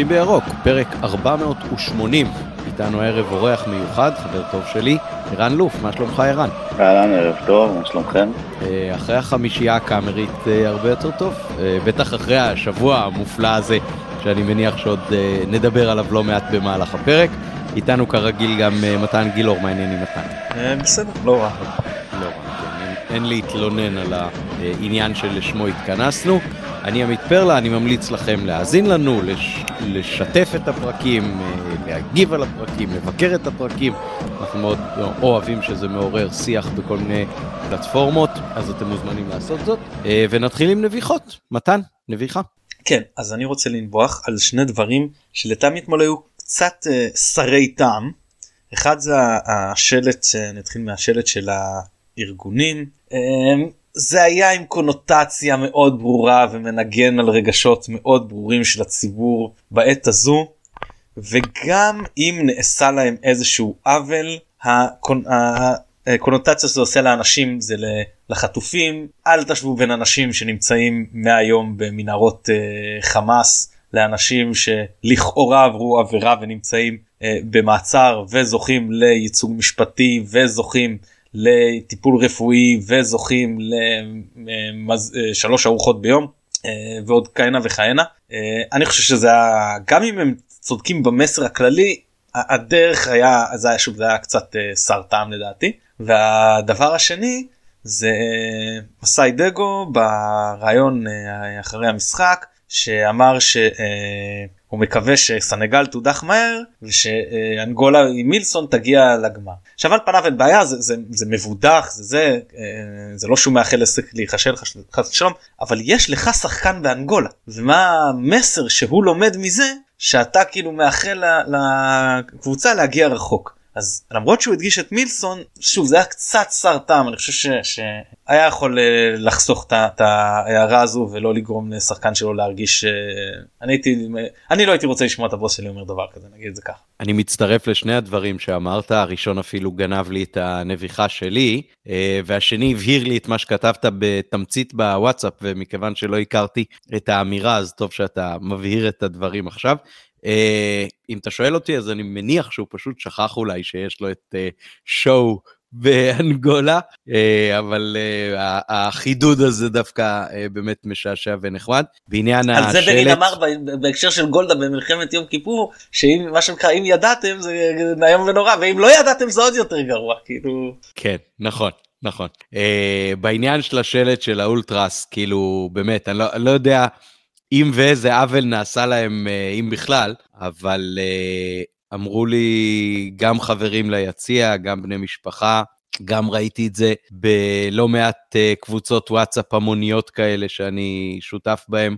צופים בירוק, פרק 480. איתנו הערב אורח מיוחד, חבר טוב שלי, ערן לוף, מה שלומך ערן? אהלן, ערב טוב, מה שלומכם? אה, אחרי החמישייה הקאמרית אה, הרבה יותר טוב, אה, בטח אחרי השבוע המופלא הזה, שאני מניח שעוד נדבר עליו לא מעט במהלך הפרק. איתנו כרגיל גם מתן גילאור, מה העניינים מתן? בסדר, לא רע. אין להתלונן על העניין שלשמו התכנסנו. אני עמית פרלה, אני ממליץ לכם להאזין לנו, לש, לשתף את הפרקים, אה, להגיב על הפרקים, לבקר את הפרקים. אנחנו מאוד אוהבים שזה מעורר שיח בכל מיני פלטפורמות, אז אתם מוזמנים לעשות זאת. אה, ונתחיל עם נביחות. מתן, נביחה. כן, אז אני רוצה לנבוח על שני דברים שלטעמי אתמול היו קצת uh, שרי טעם. אחד זה השלט, נתחיל מהשלט של הארגונים. זה היה עם קונוטציה מאוד ברורה ומנגן על רגשות מאוד ברורים של הציבור בעת הזו וגם אם נעשה להם איזשהו עוול הקונוטציה שזה עושה לאנשים זה לחטופים. אל תשוו בין אנשים שנמצאים מהיום במנהרות uh, חמאס לאנשים שלכאורה עברו עבירה ונמצאים uh, במעצר וזוכים לייצוג משפטי וזוכים לטיפול רפואי וזוכים לשלוש ארוחות ביום אה, ועוד כהנה וכהנה. אה, אני חושב שזה היה גם אם הם צודקים במסר הכללי הדרך היה זה היה שוב זה היה קצת אה, שר טעם לדעתי והדבר השני זה מסאי דגו ברעיון אחרי המשחק שאמר ש... הוא מקווה שסנגל תודח מהר ושאנגולה עם מילסון תגיע לגמר. עכשיו על פניו אין בעיה זה, זה, זה מבודח זה זה אה, זה לא שהוא מאחל להיכשל חס ושלום אבל יש לך שחקן באנגולה ומה המסר שהוא לומד מזה שאתה כאילו מאחל לקבוצה להגיע רחוק. אז למרות שהוא הדגיש את מילסון שוב זה היה קצת שר טעם אני חושב ש, שהיה יכול אה, לחסוך את ההערה הזו ולא לגרום לשחקן שלו להרגיש אה, אני הייתי אני לא הייתי רוצה לשמוע את הבוס שלי אומר דבר כזה נגיד את זה ככה. אני מצטרף לשני הדברים שאמרת הראשון אפילו גנב לי את הנביחה שלי אה, והשני הבהיר לי את מה שכתבת בתמצית בוואטסאפ ומכיוון שלא הכרתי את האמירה אז טוב שאתה מבהיר את הדברים עכשיו. Uh, אם אתה שואל אותי, אז אני מניח שהוא פשוט שכח אולי שיש לו את שואו uh, באנגולה, uh, אבל החידוד הזה דווקא באמת משעשע ונחמד. בעניין השלט... על זה בגין אמר בהקשר של גולדה במלחמת יום כיפור, שאם מה שנקרא אם ידעתם זה איום ונורא, ואם לא ידעתם זה עוד יותר גרוע, כאילו... כן, נכון. נכון. Uh, בעניין של השלט של האולטרס, כאילו, באמת, אני לא, אני לא יודע אם ואיזה עוול נעשה להם, אה, אם בכלל, אבל אה, אמרו לי גם חברים ליציע, גם בני משפחה, גם ראיתי את זה בלא מעט אה, קבוצות וואטסאפ המוניות כאלה שאני שותף בהן,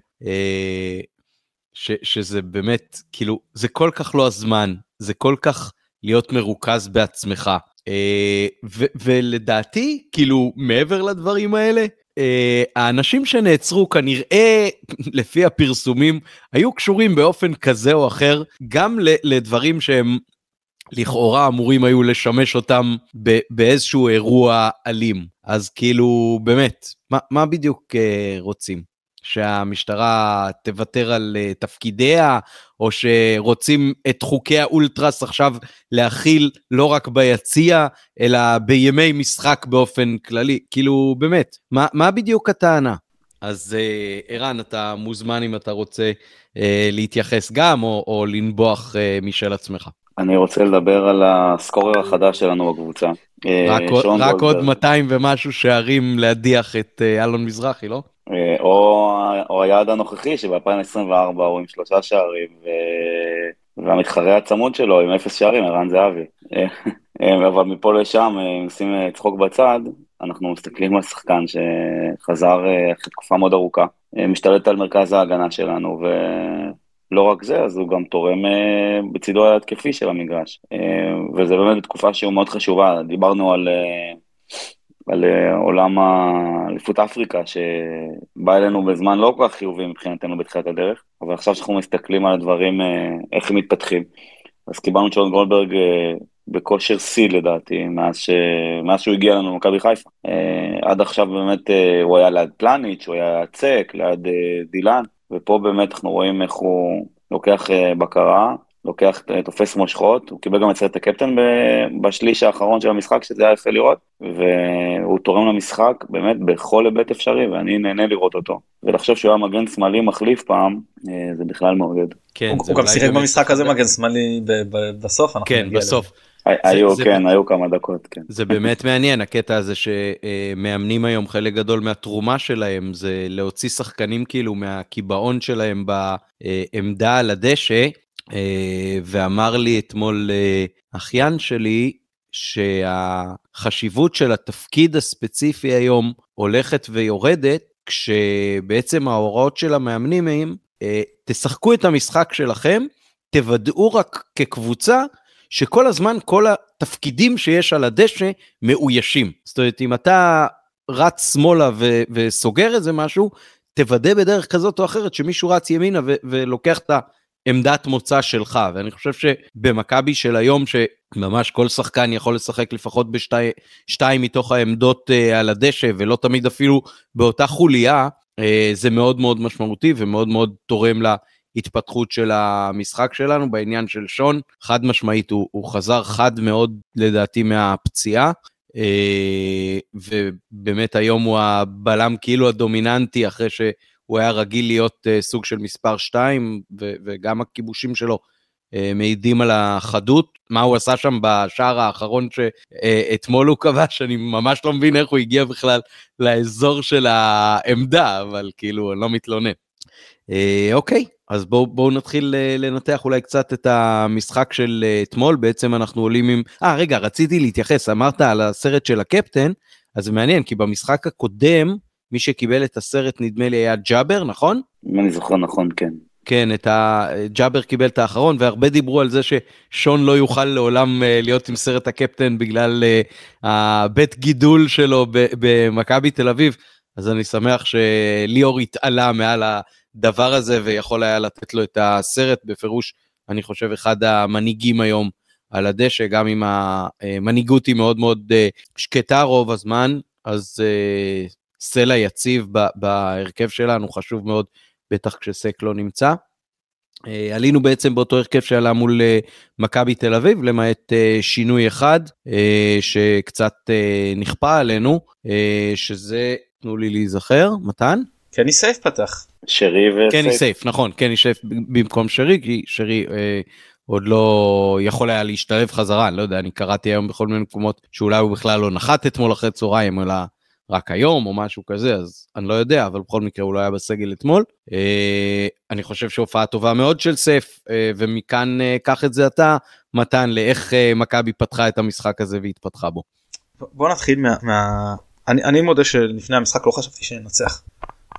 ש, שזה באמת, כאילו, זה כל כך לא הזמן, זה כל כך להיות מרוכז בעצמך. ו, ולדעתי, כאילו, מעבר לדברים האלה, האנשים שנעצרו כנראה, לפי הפרסומים, היו קשורים באופן כזה או אחר גם לדברים שהם לכאורה אמורים היו לשמש אותם באיזשהו אירוע אלים. אז כאילו, באמת, מה, מה בדיוק uh, רוצים? שהמשטרה תוותר על uh, תפקידיה, או שרוצים את חוקי האולטרס עכשיו להכיל לא רק ביציע, אלא בימי משחק באופן כללי. כאילו, באמת, מה, מה בדיוק הטענה? אז uh, ערן, אתה מוזמן אם אתה רוצה uh, להתייחס גם, או, או לנבוח uh, משל עצמך. אני רוצה לדבר על הסקורר החדש שלנו בקבוצה. רק, רק עוד 200 ומשהו שערים להדיח את אלון מזרחי, לא? אה, או, או היעד הנוכחי שב-2024 הוא עם שלושה שערים ו... והמתחרה הצמוד שלו עם אפס שערים, ערן זהבי. אה, אבל מפה לשם, אם אה, נשים צחוק בצד, אנחנו מסתכלים על שחקן שחזר אחרי תקופה מאוד ארוכה, משתלט על מרכז ההגנה שלנו, ולא רק זה, אז הוא גם תורם בצידו ההתקפי של המגרש. וזה באמת בתקופה שהיא מאוד חשובה, דיברנו על... על אה, עולם האליפות אפריקה, שבא אלינו בזמן לא כל כך חיובי מבחינתנו בתחילת הדרך, אבל עכשיו שאנחנו מסתכלים על הדברים, אה, איך הם מתפתחים. אז קיבלנו את שון גולדברג אה, בכושר שיא לדעתי, מאז, ש... מאז שהוא הגיע לנו למכבי חיפה. עד עכשיו באמת הוא היה ליד פלניץ', הוא היה צק, ליד דילן, ופה באמת אנחנו רואים איך הוא לוקח בקרה, לוקח, אה, תופס מושכות, הוא קיבל גם את סרט הקפטן ב- בשליש האחרון של המשחק, שזה היה יפה לראות, והוא תורם למשחק באמת בכל היבט אפשרי, ואני נהנה לראות אותו. ולחשוב שהוא היה מגן שמאלי מחליף פעם, אה, זה בכלל מעודד. כן, הוא זה הוא גם שיחק באמת- במשחק הזה מגן שמאלי ב- ב- בסוף. אנחנו כן, נגיע לזה. בסוף. היו, זה- כן, היו כמה דקות, כן. זה באמת מעניין הקטע הזה שמאמנים היום חלק גדול מהתרומה שלהם זה להוציא שחקנים כאילו מהקיבעון שלהם בעמדה על הדשא ואמר לי אתמול אה, אחיין שלי שהחשיבות של התפקיד הספציפי היום הולכת ויורדת כשבעצם ההוראות של המאמנים הם אה, תשחקו את המשחק שלכם תוודאו רק כקבוצה שכל הזמן כל התפקידים שיש על הדשא מאוישים. זאת אומרת, אם אתה רץ שמאלה ו- וסוגר איזה משהו, תוודא בדרך כזאת או אחרת שמישהו רץ ימינה ו- ולוקח את העמדת מוצא שלך. ואני חושב שבמכבי של היום, שממש כל שחקן יכול לשחק לפחות בשתיים מתוך העמדות uh, על הדשא, ולא תמיד אפילו באותה חוליה, uh, זה מאוד מאוד משמעותי ומאוד מאוד תורם לה. התפתחות של המשחק שלנו בעניין של שון, חד משמעית הוא, הוא חזר חד מאוד לדעתי מהפציעה, אה, ובאמת היום הוא הבלם כאילו הדומיננטי אחרי שהוא היה רגיל להיות אה, סוג של מספר 2, ו, וגם הכיבושים שלו אה, מעידים על החדות. מה הוא עשה שם בשער האחרון שאתמול הוא כבש, אני ממש לא מבין איך הוא הגיע בכלל לאזור של העמדה, אבל כאילו, אני לא מתלונן. אה, אוקיי, אז בואו בוא נתחיל אה, לנתח אולי קצת את המשחק של אה, אתמול, בעצם אנחנו עולים עם... אה, רגע, רציתי להתייחס, אמרת על הסרט של הקפטן, אז זה מעניין, כי במשחק הקודם, מי שקיבל את הסרט נדמה לי היה ג'אבר, נכון? אם אני זוכר נכון, כן. כן, את ה... ג'אבר קיבל את האחרון, והרבה דיברו על זה ששון לא יוכל לעולם אה, להיות עם סרט הקפטן בגלל אה, הבית גידול שלו במכבי תל אביב, אז אני שמח שליאור התעלה מעל הדבר הזה ויכול היה לתת לו את הסרט, בפירוש, אני חושב, אחד המנהיגים היום על הדשא, גם אם המנהיגות היא מאוד מאוד אה, שקטה רוב הזמן, אז אה, סלע יציב בהרכב שלנו חשוב מאוד. בטח כשסק לא נמצא. Uh, עלינו בעצם באותו הרכב שעלה מול uh, מכבי תל אביב, למעט uh, שינוי אחד שקצת נכפה עלינו, שזה, תנו לי להיזכר, מתן? קני סייף פתח. שרי וסייף. קני סייף, נכון, קני סייף במקום שרי, כי שרי uh, עוד לא יכול היה להשתלב חזרה, אני לא יודע, אני קראתי היום בכל מיני מקומות שאולי הוא בכלל לא נחת אתמול אחרי צהריים, אלא רק היום או משהו כזה, אז אני לא יודע, אבל בכל מקרה הוא לא היה בסגל אתמול. אה, אני חושב שהופעה טובה מאוד של סף, אה, ומכאן אה, קח את זה אתה, מתן, לאיך אה, מכבי פתחה את המשחק הזה והתפתחה בו. בוא נתחיל מה... מה... אני, אני מודה שלפני המשחק לא חשבתי שננצח.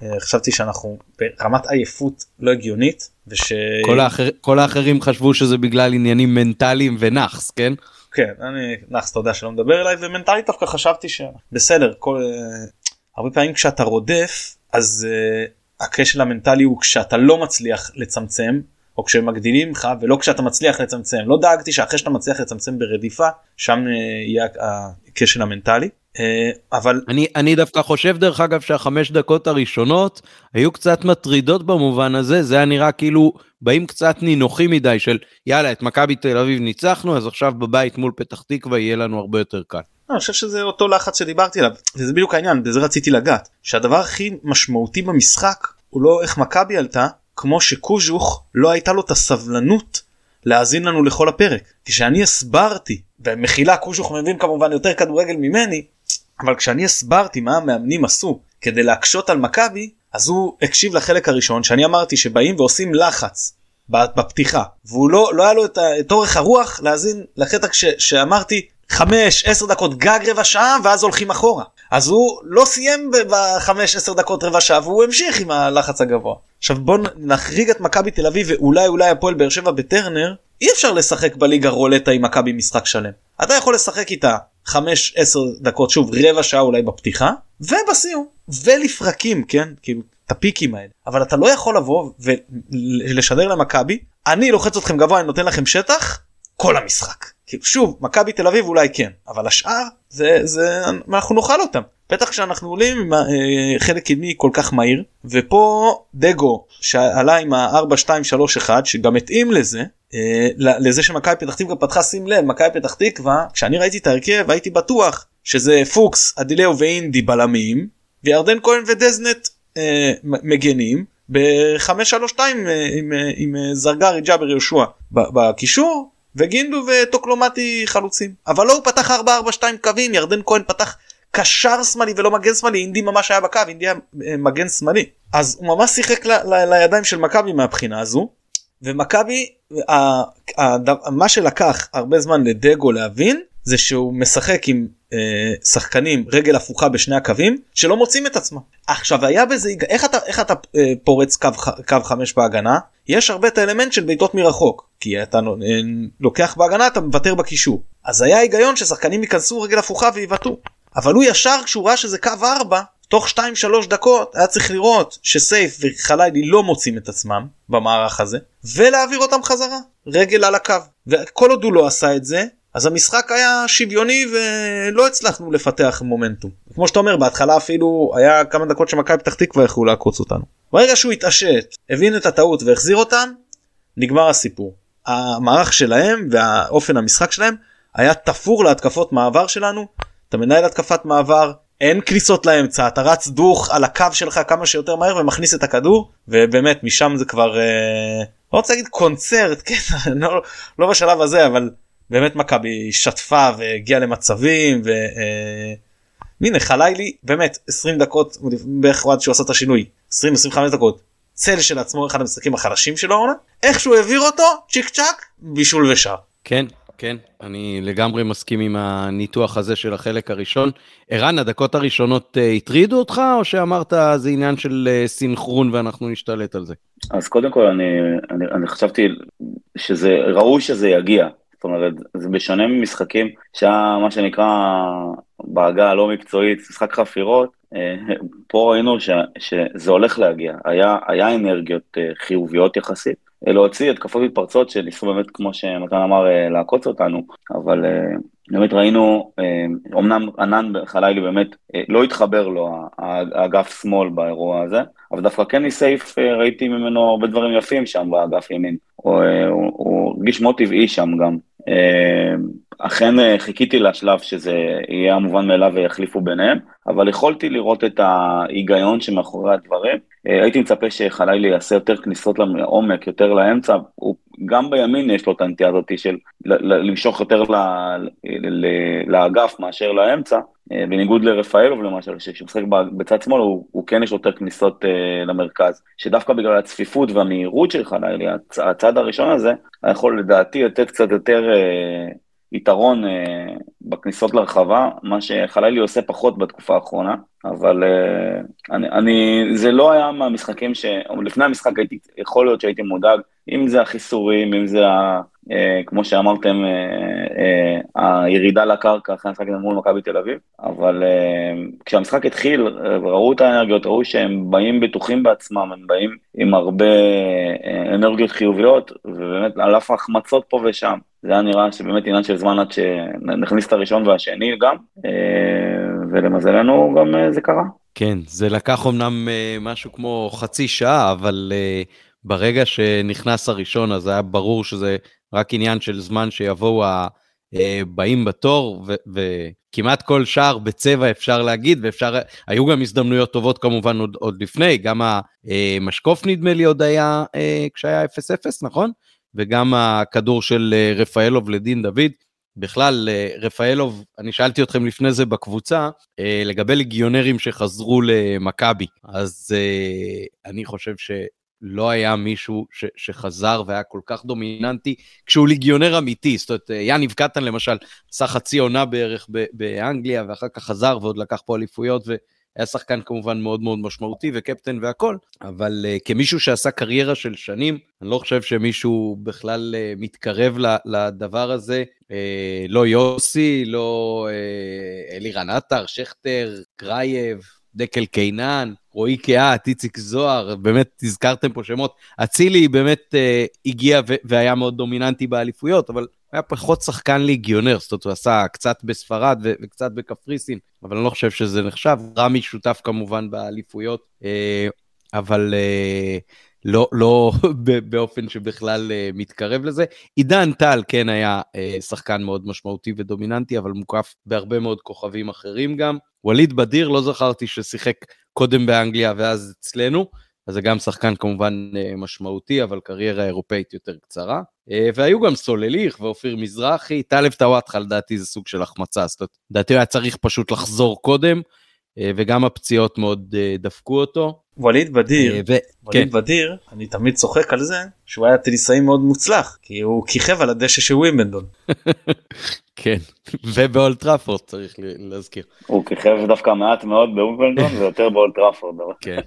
אה, חשבתי שאנחנו ברמת עייפות לא הגיונית וש... כל, האחר, כל האחרים חשבו שזה בגלל עניינים מנטליים ונאחס, כן? כן אני נאחס אתה יודע שלא מדבר אליי ומנטלית דווקא חשבתי שבסדר כל אה, הרבה פעמים כשאתה רודף אז uh, הכשל המנטלי הוא כשאתה לא מצליח לצמצם או כשמגדילים לך ולא כשאתה מצליח לצמצם לא דאגתי שאחרי שאתה מצליח לצמצם ברדיפה שם uh, יהיה הכשל המנטלי. Uh, אבל אני אני דווקא חושב דרך אגב שהחמש דקות הראשונות היו קצת מטרידות במובן הזה. זה היה נראה כאילו באים קצת נינוחים מדי של יאללה את מכבי תל אביב ניצחנו אז עכשיו בבית מול פתח תקווה יהיה לנו הרבה יותר קל. אני חושב שזה אותו לחץ שדיברתי עליו. וזה בדיוק העניין בזה רציתי לגעת. שהדבר הכי משמעותי במשחק הוא לא איך מכבי עלתה כמו שקוז'וך לא הייתה לו את הסבלנות להאזין לנו לכל הפרק. כשאני הסברתי ומחילה קוז'וך מבין כמובן יותר כדורגל ממני אבל כשאני הסברתי מה המאמנים עשו כדי להקשות על מכבי אז הוא הקשיב לחלק הראשון שאני אמרתי שבאים ועושים לחץ בפתיחה והוא לא לא היה לו את, את אורך הרוח להאזין לקטע כש, שאמרתי 5 10 דקות גג רבע שעה ואז הולכים אחורה אז הוא לא סיים בחמש עשר דקות רבע שעה והוא המשיך עם הלחץ הגבוה. עכשיו בוא נחריג את מכבי תל אביב ואולי אולי הפועל באר שבע בטרנר אי אפשר לשחק בליגה רולטה עם מכבי משחק שלם. אתה יכול לשחק איתה 5-10 דקות שוב רבע שעה אולי בפתיחה ובסיום ולפרקים כן? כאילו את הפיקים האלה. אבל אתה לא יכול לבוא ולשדר למכבי אני לוחץ אתכם גבוה אני נותן לכם שטח כל המשחק שוב מכבי תל אביב אולי כן אבל השאר זה זה אנחנו נאכל אותם. בטח כשאנחנו עולים עם אה, חלק קדמי כל כך מהיר ופה דגו שעלה עם ה-4-2-3-1 שגם התאים לזה אה, לזה שמכבי פתח תקווה פתחה שים לב מכבי פתח תקווה כשאני ראיתי את ההרכב הייתי בטוח שזה פוקס אדילאו ואינדי בלמים וירדן כהן ודזנט אה, מגנים ב-532 אה, עם, עם אה, זרגרי ג'אבר יהושע בקישור וגינדו וטוקלומטי חלוצים. אבל לא הוא פתח 4-4-2 קווים ירדן כהן פתח קשר שמאלי ולא מגן שמאלי אינדי ממש היה בקו אינדי היה מגן שמאלי. אז הוא ממש שיחק ל- ל- לידיים של מכבי מהבחינה הזו ומכבי מה שלקח הרבה זמן לדגו להבין זה שהוא משחק עם אה, שחקנים רגל הפוכה בשני הקווים שלא מוצאים את עצמם. עכשיו היה בזה איך אתה איך אתה אה, פורץ קו קו חמש בהגנה? יש הרבה את האלמנט של בעיטות מרחוק כי אתה אה, לוקח בהגנה אתה מוותר בקישור. אז היה היגיון ששחקנים ייכנסו רגל הפוכה ויבעטו אבל הוא ישר כשהוא ראה שזה קו 4 תוך 2-3 דקות היה צריך לראות שסייף וחלילי לא מוצאים את עצמם במערך הזה ולהעביר אותם חזרה. רגל על הקו. וכל עוד הוא לא עשה את זה אז המשחק היה שוויוני ולא הצלחנו לפתח מומנטום. כמו שאתה אומר בהתחלה אפילו היה כמה דקות שמכבי פתח תקווה יכלו לעקוץ אותנו. ברגע שהוא התעשת הבין את הטעות והחזיר אותם נגמר הסיפור. המערך שלהם והאופן המשחק שלהם היה תפור להתקפות מעבר שלנו. אתה מנהל התקפת מעבר אין כניסות לאמצע אתה רץ דוך על הקו שלך כמה שיותר מהר ומכניס את הכדור ובאמת משם זה כבר אה, לא רוצה להגיד קונצרט כן לא, לא בשלב הזה אבל באמת מכבי שטפה והגיעה למצבים והנה אה, חלילי באמת 20 דקות בערך עד שהוא עשה את השינוי 20-25 דקות צל של עצמו אחד המשחקים החלשים של העונה איך שהוא העביר אותו צ'יק צ'אק בישול ושאר. כן כן אני לגמרי מסכים עם הניתוח הזה של החלק הראשון. ערן הדקות הראשונות uh, הטרידו אותך או שאמרת זה עניין של uh, סינכרון ואנחנו נשתלט על זה. אז קודם כל אני, אני, אני חשבתי שזה ראוי שזה יגיע זאת אומרת, זה בשונה ממשחקים שהיה מה שנקרא בעגה הלא מקצועית, משחק חפירות, אה, פה ראינו ש, שזה הולך להגיע, היה, היה אנרגיות אה, חיוביות יחסית, להוציא התקפות מתפרצות שניסו באמת, כמו שמתן אמר, אה, לעקוץ אותנו, אבל באמת ראינו, אמנם ענן חלילי באמת לא התחבר לו האגף שמאל באירוע הזה, אבל דווקא קני סייף ראיתי ממנו הרבה דברים יפים שם באגף ימין, הוא הרגיש מאוד טבעי שם גם. אה, אכן אה, חיכיתי לשלב שזה יהיה המובן מאליו ויחליפו ביניהם, אבל יכולתי לראות את ההיגיון שמאחורי הדברים. אה, הייתי מצפה שחלילי יעשה יותר כניסות לעומק, יותר לאמצע, הוא, גם בימין יש לו את הנטייה הזאת של למשוך יותר לאגף מאשר לאמצע, אה, בניגוד לרפאלוב למשל, שמשחק בצד שמאל, הוא, הוא כן יש יותר כניסות uh, למרכז, שדווקא בגלל הצפיפות והמהירות של חלילי, הצ, הצד הראשון הזה, יכול לדעתי לתת קצת יותר uh, יתרון uh, בכניסות לרחבה, מה שחלילי עושה פחות בתקופה האחרונה, אבל uh, אני, אני, זה לא היה מהמשחקים ש... לפני המשחק הייתי, יכול להיות שהייתי מודאג, אם זה החיסורים, אם זה ה... אה, כמו שאמרתם, אה, אה, הירידה לקרקע אחרי המשחק מול מכבי תל אביב, אבל כשהמשחק התחיל, ראו את האנרגיות, ראו שהם באים בטוחים בעצמם, הם באים עם הרבה אנרגיות חיוביות, ובאמת על אף ההחמצות פה ושם, זה היה נראה שבאמת עניין של זמן עד שנכניס את הראשון והשני גם, ולמזלנו גם זה קרה. כן, זה לקח אמנם משהו כמו חצי שעה, אבל ברגע שנכנס הראשון, אז היה ברור שזה רק עניין של זמן שיבואו הבאים אה, בתור, וכמעט כל שער בצבע אפשר להגיד, ואפשר, היו גם הזדמנויות טובות כמובן עוד, עוד לפני, גם המשקוף נדמה לי עוד היה אה, כשהיה 0-0, נכון? וגם הכדור של אה, רפאלוב לדין דוד. בכלל, רפאלוב, אני שאלתי אתכם לפני זה בקבוצה, לגבי ליגיונרים שחזרו למכבי, אז אני חושב ש... לא היה מישהו ש, שחזר והיה כל כך דומיננטי, כשהוא ליגיונר אמיתי, זאת אומרת, יניב קטן למשל, עשה חצי עונה בערך באנגליה, ואחר כך חזר ועוד לקח פה אליפויות, והיה שחקן כמובן מאוד מאוד משמעותי וקפטן והכל, אבל uh, כמישהו שעשה קריירה של שנים, אני לא חושב שמישהו בכלל uh, מתקרב לדבר הזה, אה, לא יוסי, לא אה, אלירן עטר, שכטר, קרייב, דקל קינן, רועי קהת, איציק זוהר, באמת הזכרתם פה שמות. אצילי באמת אה, הגיע ו- והיה מאוד דומיננטי באליפויות, אבל היה פחות שחקן ליגיונר, זאת אומרת, הוא עשה קצת בספרד ו- וקצת בקפריסין, אבל אני לא חושב שזה נחשב. רמי שותף כמובן באליפויות, אה, אבל אה, לא, לא באופן שבכלל אה, מתקרב לזה. עידן טל כן היה שחקן מאוד משמעותי ודומיננטי, אבל מוקף בהרבה מאוד כוכבים אחרים גם. ווליד בדיר, לא זכרתי ששיחק קודם באנגליה ואז אצלנו. אז זה גם שחקן כמובן אה, משמעותי, אבל קריירה אירופאית יותר קצרה. אה, והיו גם סולליך ואופיר מזרחי, טלב טוואטחה לדעתי זה סוג של החמצה, זאת אומרת, לדעתי היה צריך פשוט לחזור קודם, אה, וגם הפציעות מאוד דפקו אותו. ווליד בדיר, ו... ווליד כן. בדיר, אני תמיד צוחק על זה שהוא היה טניסאי מאוד מוצלח, כי הוא כיכב על הדשא של ווימבלדון. כן, ובאולד טראפורד צריך להזכיר. הוא כיכב דווקא מעט מאוד בווימבלדון ויותר באולד טראפורד. כן.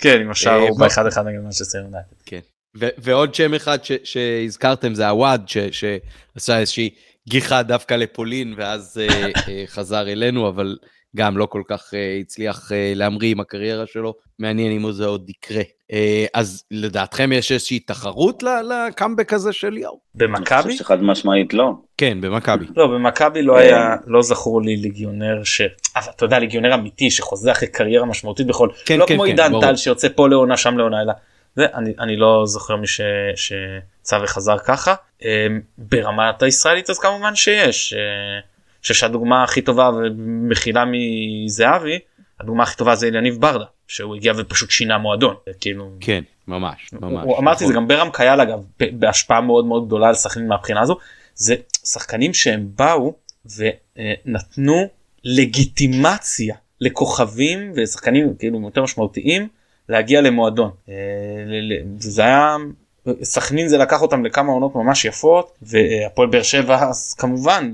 כן עם השער הוא באחד אחד נגד מנצ'סטר יונייטד. כן. ועוד שם אחד שהזכרתם זה עוואד שעשה איזושהי גיחה דווקא לפולין ואז אה, אה, חזר אלינו אבל גם לא כל כך uh, הצליח uh, להמריא עם הקריירה שלו, מעניין אם זה עוד יקרה. Uh, אז לדעתכם יש איזושהי תחרות לקאמבק הזה של ליאור? במכבי? אני חושב שחד משמעית לא. כן, במכבי. לא, במכבי לא היה, לא זכור לי ליגיונר ש... אבל אתה יודע, ליגיונר אמיתי שחוזה אחרי קריירה משמעותית בכל... כן, לא כן, כמו כן, עידן טל שיוצא פה לעונה, שם לעונה, אלא... זה, אני, אני לא זוכר מי שיצא וחזר ככה. ברמת הישראלית אז כמובן שיש. חושב שהדוגמה הכי טובה ומכילה מזהבי הדוגמה הכי טובה זה אליניב ברדה שהוא הגיע ופשוט שינה מועדון כאילו. כן ממש ממש. הוא, אמרתי זה נכון. גם ברם קייל אגב בהשפעה מאוד מאוד גדולה על סכנין מהבחינה הזו. זה שחקנים שהם באו ונתנו לגיטימציה לכוכבים ושחקנים כאילו יותר משמעותיים להגיע למועדון. אה, זה היה סכנין זה לקח אותם לכמה עונות ממש יפות והפועל באר שבע אז כמובן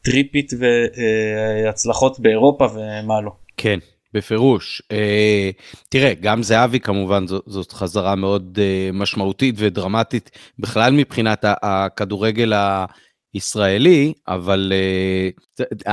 לטריפית והצלחות באירופה ומה לא. כן בפירוש אה, תראה גם זהבי כמובן זאת, חזרה מאוד אה, משמעותית ודרמטית בכלל מבחינת הכדורגל הישראלי אבל אה,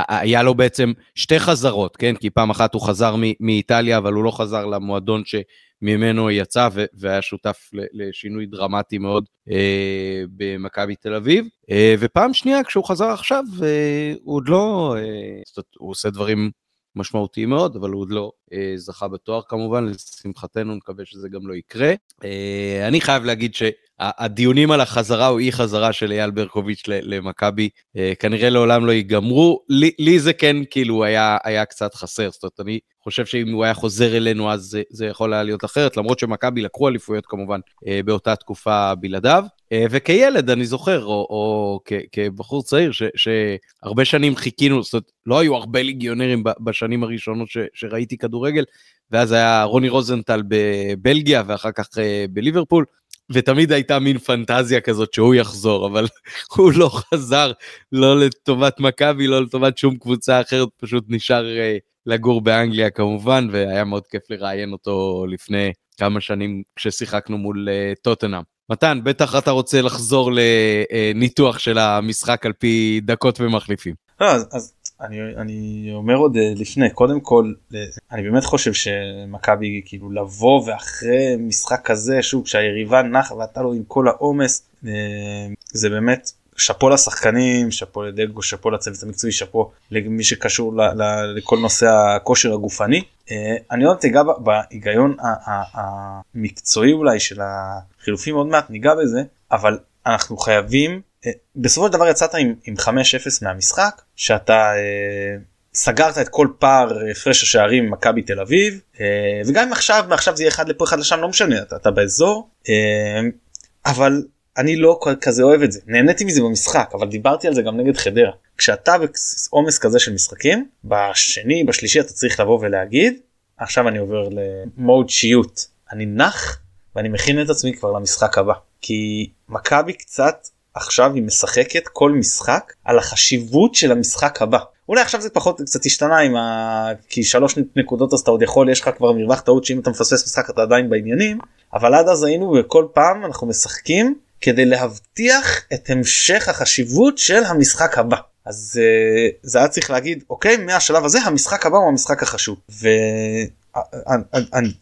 היה לו בעצם שתי חזרות כן כי פעם אחת הוא חזר מאיטליה אבל הוא לא חזר למועדון ש... ממנו יצא והיה שותף לשינוי דרמטי מאוד אה, במכבי תל אביב. אה, ופעם שנייה כשהוא חזר עכשיו אה, הוא עוד לא, אה, זאת אומרת, הוא עושה דברים משמעותיים מאוד, אבל הוא עוד לא אה, זכה בתואר כמובן, לשמחתנו נקווה שזה גם לא יקרה. אה, אני חייב להגיד שהדיונים על החזרה או אי חזרה של אייל ברקוביץ' למכבי אה, כנראה לעולם לא ייגמרו. לי, לי זה כן כאילו היה, היה קצת חסר, זאת אומרת אני חושב שאם הוא היה חוזר אלינו אז זה, זה יכול היה להיות אחרת, למרות שמכבי לקחו אליפויות כמובן אה, באותה תקופה בלעדיו. אה, וכילד אני זוכר, או, או כ, כבחור צעיר, ש, שהרבה שנים חיכינו, זאת אומרת, לא היו הרבה ליגיונרים בשנים הראשונות ש, שראיתי כדורגל, ואז היה רוני רוזנטל בבלגיה ואחר כך אה, בליברפול. ותמיד הייתה מין פנטזיה כזאת שהוא יחזור, אבל הוא לא חזר, לא לטובת מכבי, לא לטובת שום קבוצה אחרת, פשוט נשאר לגור באנגליה כמובן, והיה מאוד כיף לראיין אותו לפני כמה שנים כששיחקנו מול uh, טוטנאם. מתן, בטח אתה רוצה לחזור לניתוח של המשחק על פי דקות ומחליפים. לא, אז, אז אני, אני אומר עוד אה, לפני, קודם כל, אה, אני באמת חושב שמכבי כאילו לבוא ואחרי משחק כזה, שוב, כשהיריבה נחה ואתה לא עם כל העומס, זה באמת שאפו לשחקנים, שאפו לדגו, שאפו לצוות המקצועי, שאפו למי שקשור ל, ל, לכל נושא הכושר הגופני. אה, אני עוד אגע בהיגיון המקצועי אולי של החילופים עוד מעט ניגע בזה, אבל אנחנו חייבים, אה, בסופו של דבר יצאת עם, עם 5-0 מהמשחק, שאתה אה, סגרת את כל פער הפרש השערים עם מכבי תל אביב, וגם אם עכשיו, מעכשיו זה יהיה אחד לפה אחד לשם, לא משנה, אתה, אתה באזור, אבל אני לא כזה אוהב את זה. נהניתי מזה במשחק אבל דיברתי על זה גם נגד חדרה. כשאתה בעומס כזה של משחקים בשני בשלישי אתה צריך לבוא ולהגיד עכשיו אני עובר למוד שיוט. אני נח ואני מכין את עצמי כבר למשחק הבא. כי מכבי קצת עכשיו היא משחקת כל משחק על החשיבות של המשחק הבא. אולי עכשיו זה פחות קצת השתנה עם ה... כי שלוש נקודות אז אתה עוד יכול יש לך כבר מרווח טעות שאם אתה מפספס משחק אתה עדיין בעניינים אבל עד אז היינו וכל פעם אנחנו משחקים כדי להבטיח את המשך החשיבות של המשחק הבא. אז uh, זה היה צריך להגיד אוקיי מהשלב הזה המשחק הבא הוא המשחק החשוב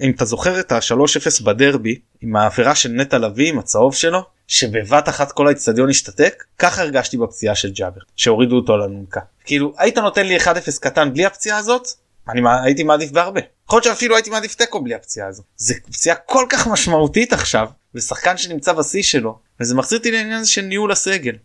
אם אתה זוכר את ה-3-0 בדרבי עם העבירה של נטע לביא עם הצהוב שלו שבבת אחת כל האצטדיון השתתק ככה הרגשתי בפציעה של ג'אבר שהורידו אותו על אלונקה כאילו היית נותן לי 1-0 קטן בלי הפציעה הזאת אני הייתי מעדיף בהרבה. יכול להיות שאפילו הייתי מעדיף תיקו בלי הפציעה הזו. זה פציעה כל כך משמעותית עכשיו ושחקן שנמצא בשיא שלו וזה מחזיר אותי לעניין הזה של ניהול הסגל.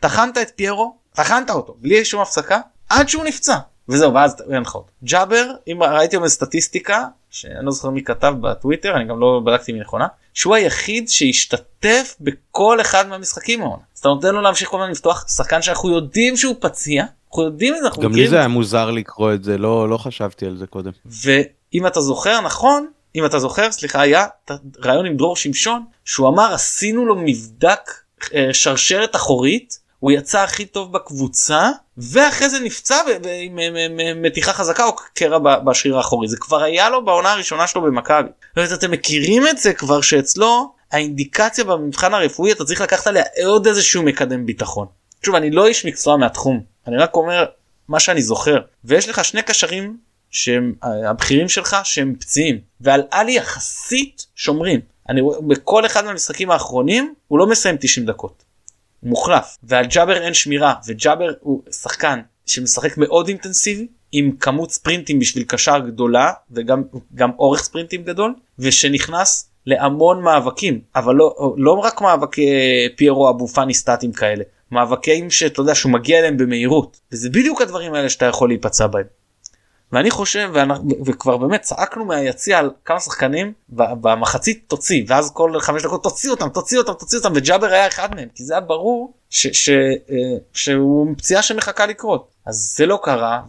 טחנת את פיירו טחנת אותו בלי שום הפסקה עד שהוא נפצע וזהו ואז אותו. ג'אבר אם ראיתי היום סטטיסטיקה שאני לא זוכר מי כתב בטוויטר אני גם לא בדקתי מי נכונה שהוא היחיד שהשתתף בכל אחד מהמשחקים העונה. אז אתה נותן לו להמשיך כל הזמן לפתוח שחקן שאנחנו יודעים שהוא פציע אנחנו יודעים את זה גם לי זה היה מוזר לקרוא את זה לא לא חשבתי על זה קודם. ואם אתה זוכר נכון אם אתה זוכר סליחה היה רעיון עם דרור שמשון שהוא אמר עשינו לו מבדק אה, שרשרת אחורית הוא יצא הכי טוב בקבוצה ואחרי זה נפצע עם מתיחה חזקה או קרע בשריר האחורי זה כבר היה לו בעונה הראשונה שלו במכבי. אתם מכירים את זה כבר שאצלו האינדיקציה במבחן הרפואי אתה צריך לקחת עליה עוד איזשהו מקדם ביטחון. שוב אני לא איש מקצוע מהתחום אני רק אומר מה שאני זוכר ויש לך שני קשרים שהם הבכירים שלך שהם פציעים ועל עלי יחסית שומרים. אני רואה בכל אחד מהמשחקים האחרונים הוא לא מסיים 90 דקות. מוחלף ועל ג'אבר אין שמירה וג'אבר הוא שחקן שמשחק מאוד אינטנסיבי עם כמות ספרינטים בשביל קשר גדולה וגם גם אורך ספרינטים גדול ושנכנס להמון מאבקים אבל לא לא רק מאבקי פיירו אבו פאני סטטים כאלה מאבקים שאתה יודע שהוא מגיע אליהם במהירות וזה בדיוק הדברים האלה שאתה יכול להיפצע בהם. ואני חושב ואנחנו, וכבר באמת צעקנו מהיציע על כמה שחקנים במחצית תוציא ואז כל חמש דקות תוציא אותם תוציא אותם תוציא אותם וג'אבר היה אחד מהם כי זה היה ברור ש, ש, אה, שהוא פציעה שמחכה לקרות. אז זה לא קרה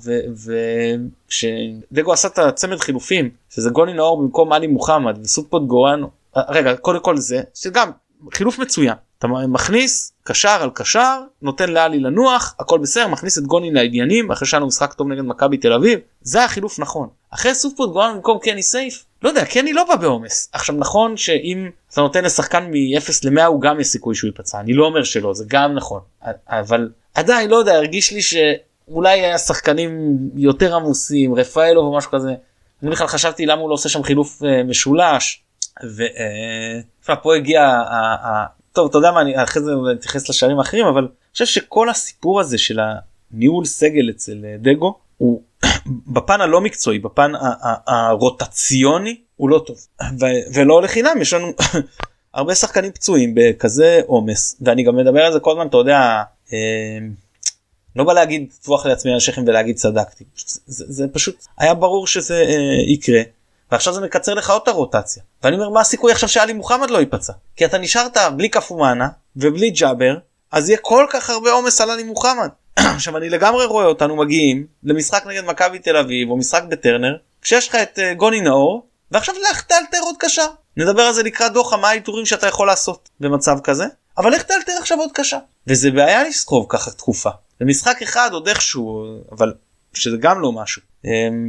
וכשדגו עשה את הצמד חילופים שזה גולי נאור במקום עלי מוחמד וסופות גורן אה, רגע קודם כל זה שגם חילוף מצוין. אתה מכניס קשר על קשר נותן לאלי לנוח הכל בסדר מכניס את גוני לעניינים אחרי שהיה לנו משחק טוב נגד מכבי תל אביב זה החילוף נכון אחרי סופות גורן במקום קני סייף לא יודע קני לא בא בעומס עכשיו נכון שאם אתה נותן לשחקן מ-0 ל-100 הוא גם יש סיכוי שהוא ייפצע אני לא אומר שלא זה גם נכון אבל עדיין לא יודע הרגיש לי שאולי היה שחקנים יותר עמוסים רפאלו או משהו כזה. אני בכלל חשבתי למה הוא לא עושה שם חילוף uh, משולש. ופה אה, הגיע טוב אתה יודע מה אני אחרי זה אתייחס לשערים האחרים אבל אני חושב שכל הסיפור הזה של הניהול סגל אצל אה, דגו הוא בפן הלא מקצועי בפן הרוטציוני הוא לא טוב. ולא לחינם יש לנו הרבה שחקנים פצועים בכזה עומס ואני גם מדבר על זה כל הזמן אתה יודע אה, לא בא להגיד טפוח לעצמי על השכם ולהגיד צדקתי. זה, זה פשוט היה ברור שזה אה, יקרה ועכשיו זה מקצר לך עוד את הרוטציה. ואני אומר מה הסיכוי עכשיו שאלי מוחמד לא ייפצע? כי אתה נשארת בלי קפומאנה ובלי ג'אבר אז יהיה כל כך הרבה עומס על עלי מוחמד. עכשיו אני לגמרי רואה אותנו מגיעים למשחק נגד מכבי תל אביב או משחק בטרנר כשיש לך את uh, גוני נאור ועכשיו לך תאלתר עוד קשה. נדבר על זה לקראת דוחה מה האיתורים שאתה יכול לעשות במצב כזה אבל לך תאלתר עכשיו עוד קשה. וזה בעיה לסחוב ככה תקופה. במשחק אחד עוד איכשהו אבל שזה גם לא משהו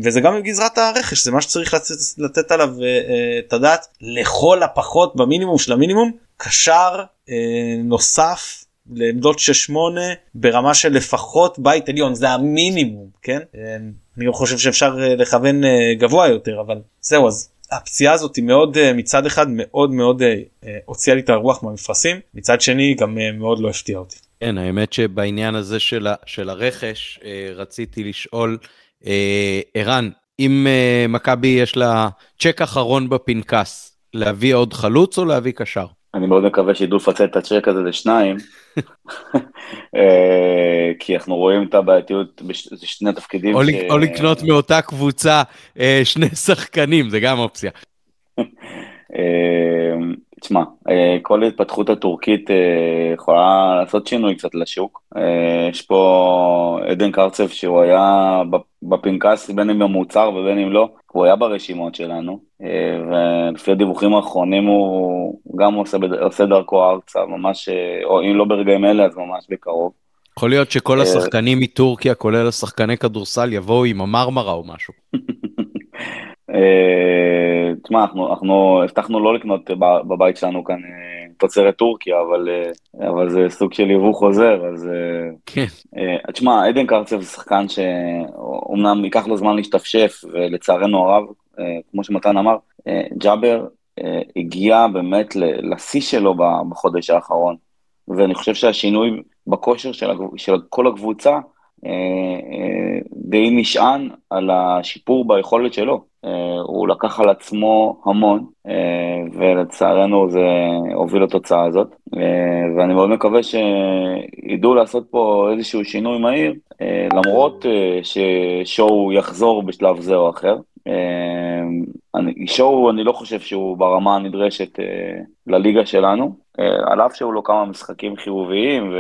וזה גם בגזרת הרכש זה מה שצריך לתת, לתת עליו אה, את הדעת לכל הפחות במינימום של המינימום קשר אה, נוסף לעמדות 6-8 ברמה של לפחות בית עליון זה המינימום כן אמ, אני חושב שאפשר אה, לכוון גבוה יותר אבל זהו אז הפציעה הזאת היא מאוד מצד אחד מאוד מאוד הוציאה לי את הרוח מהמפרשים מצד שני גם מאוד לא הפתיעה אותי. כן האמת שבעניין הזה של, של הרכש רציתי לשאול אה, ערן, אם אה, מכבי יש לה צ'ק אחרון בפנקס, להביא עוד חלוץ או להביא קשר? אני מאוד מקווה שידעו לפצל את הצ'ק הזה לשניים, אה, כי אנחנו רואים את הבעייתיות בשני התפקידים. או לקנות מאותה קבוצה שני שחקנים, זה גם אופציה. תשמע, אה, כל התפתחות הטורקית אה, יכולה לעשות שינוי קצת לשוק. אה, יש פה עדן קרצב שהוא היה בפנקס בין אם במוצר ובין אם לא, הוא היה ברשימות שלנו, ולפי הדיווחים האחרונים הוא גם עושה, עושה דרכו ארצה, ממש, או אם לא ברגעים אלה אז ממש בקרוב. יכול להיות שכל השחקנים מטורקיה, כולל השחקני כדורסל, יבואו עם המרמרה או משהו. תשמע, אנחנו, אנחנו הבטחנו לא לקנות בבית שלנו כאן תוצרת טורקיה, אבל, אבל זה סוג של יבוא חוזר, אז... כן. תשמע, עדן קרצב זה שחקן שאומנם ייקח לו זמן להשתפשף, ולצערנו הרב, כמו שמתן אמר, ג'אבר הגיע באמת לשיא שלו בחודש האחרון, ואני חושב שהשינוי בכושר של, של כל הקבוצה, אה, אה, די נשען על השיפור ביכולת שלו. אה, הוא לקח על עצמו המון, ולצערנו זה הוביל לתוצאה הזאת. ואני מאוד מקווה שידעו לעשות פה איזשהו שינוי מהיר, למרות ששואו יחזור בשלב זה או אחר. שואו, אני לא חושב שהוא ברמה הנדרשת לליגה שלנו, על אף שהיו לו כמה משחקים חיוביים,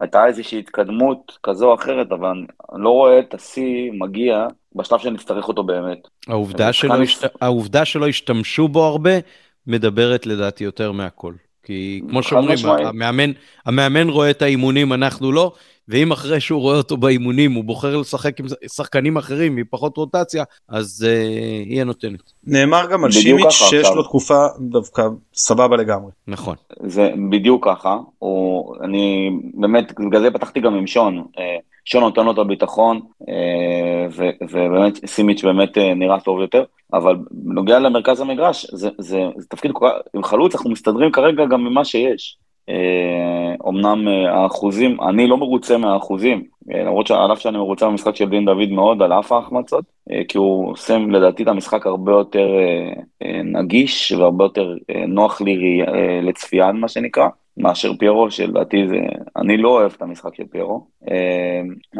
הייתה איזושהי התקדמות כזו או אחרת, אבל אני לא רואה את השיא מגיע בשלב שנצטרך אותו באמת. העובדה שלא, השת... העובדה שלא השתמשו בו הרבה, מדברת לדעתי יותר מהכל. כי כמו שאומרים, המאמן, המאמן רואה את האימונים, אנחנו לא, ואם אחרי שהוא רואה אותו באימונים הוא בוחר לשחק עם שחקנים אחרים מפחות רוטציה, אז uh, היא הנותנת. נאמר גם על שימיץ' שיש עכשיו. לו תקופה דווקא סבבה לגמרי. נכון. זה בדיוק ככה, הוא, אני באמת, בגלל זה פתחתי גם עם שון. אה, שון נותן לו את הביטחון, אה, ובאמת סימיץ' באמת נראה טוב יותר, אבל בנוגע למרכז המגרש, זה, זה, זה תפקיד, עם חלוץ אנחנו מסתדרים כרגע גם ממה שיש. אומנם אה, האחוזים, אני לא מרוצה מהאחוזים, אה, למרות שעל אף שאני מרוצה במשחק של דין דוד מאוד, על אף ההחמצות, אה, כי הוא עושה לדעתי את המשחק הרבה יותר נגיש והרבה יותר נוח לי לצפייה, מה שנקרא. מאשר פיירו, שלדעתי זה, אני לא אוהב את המשחק של פיירו,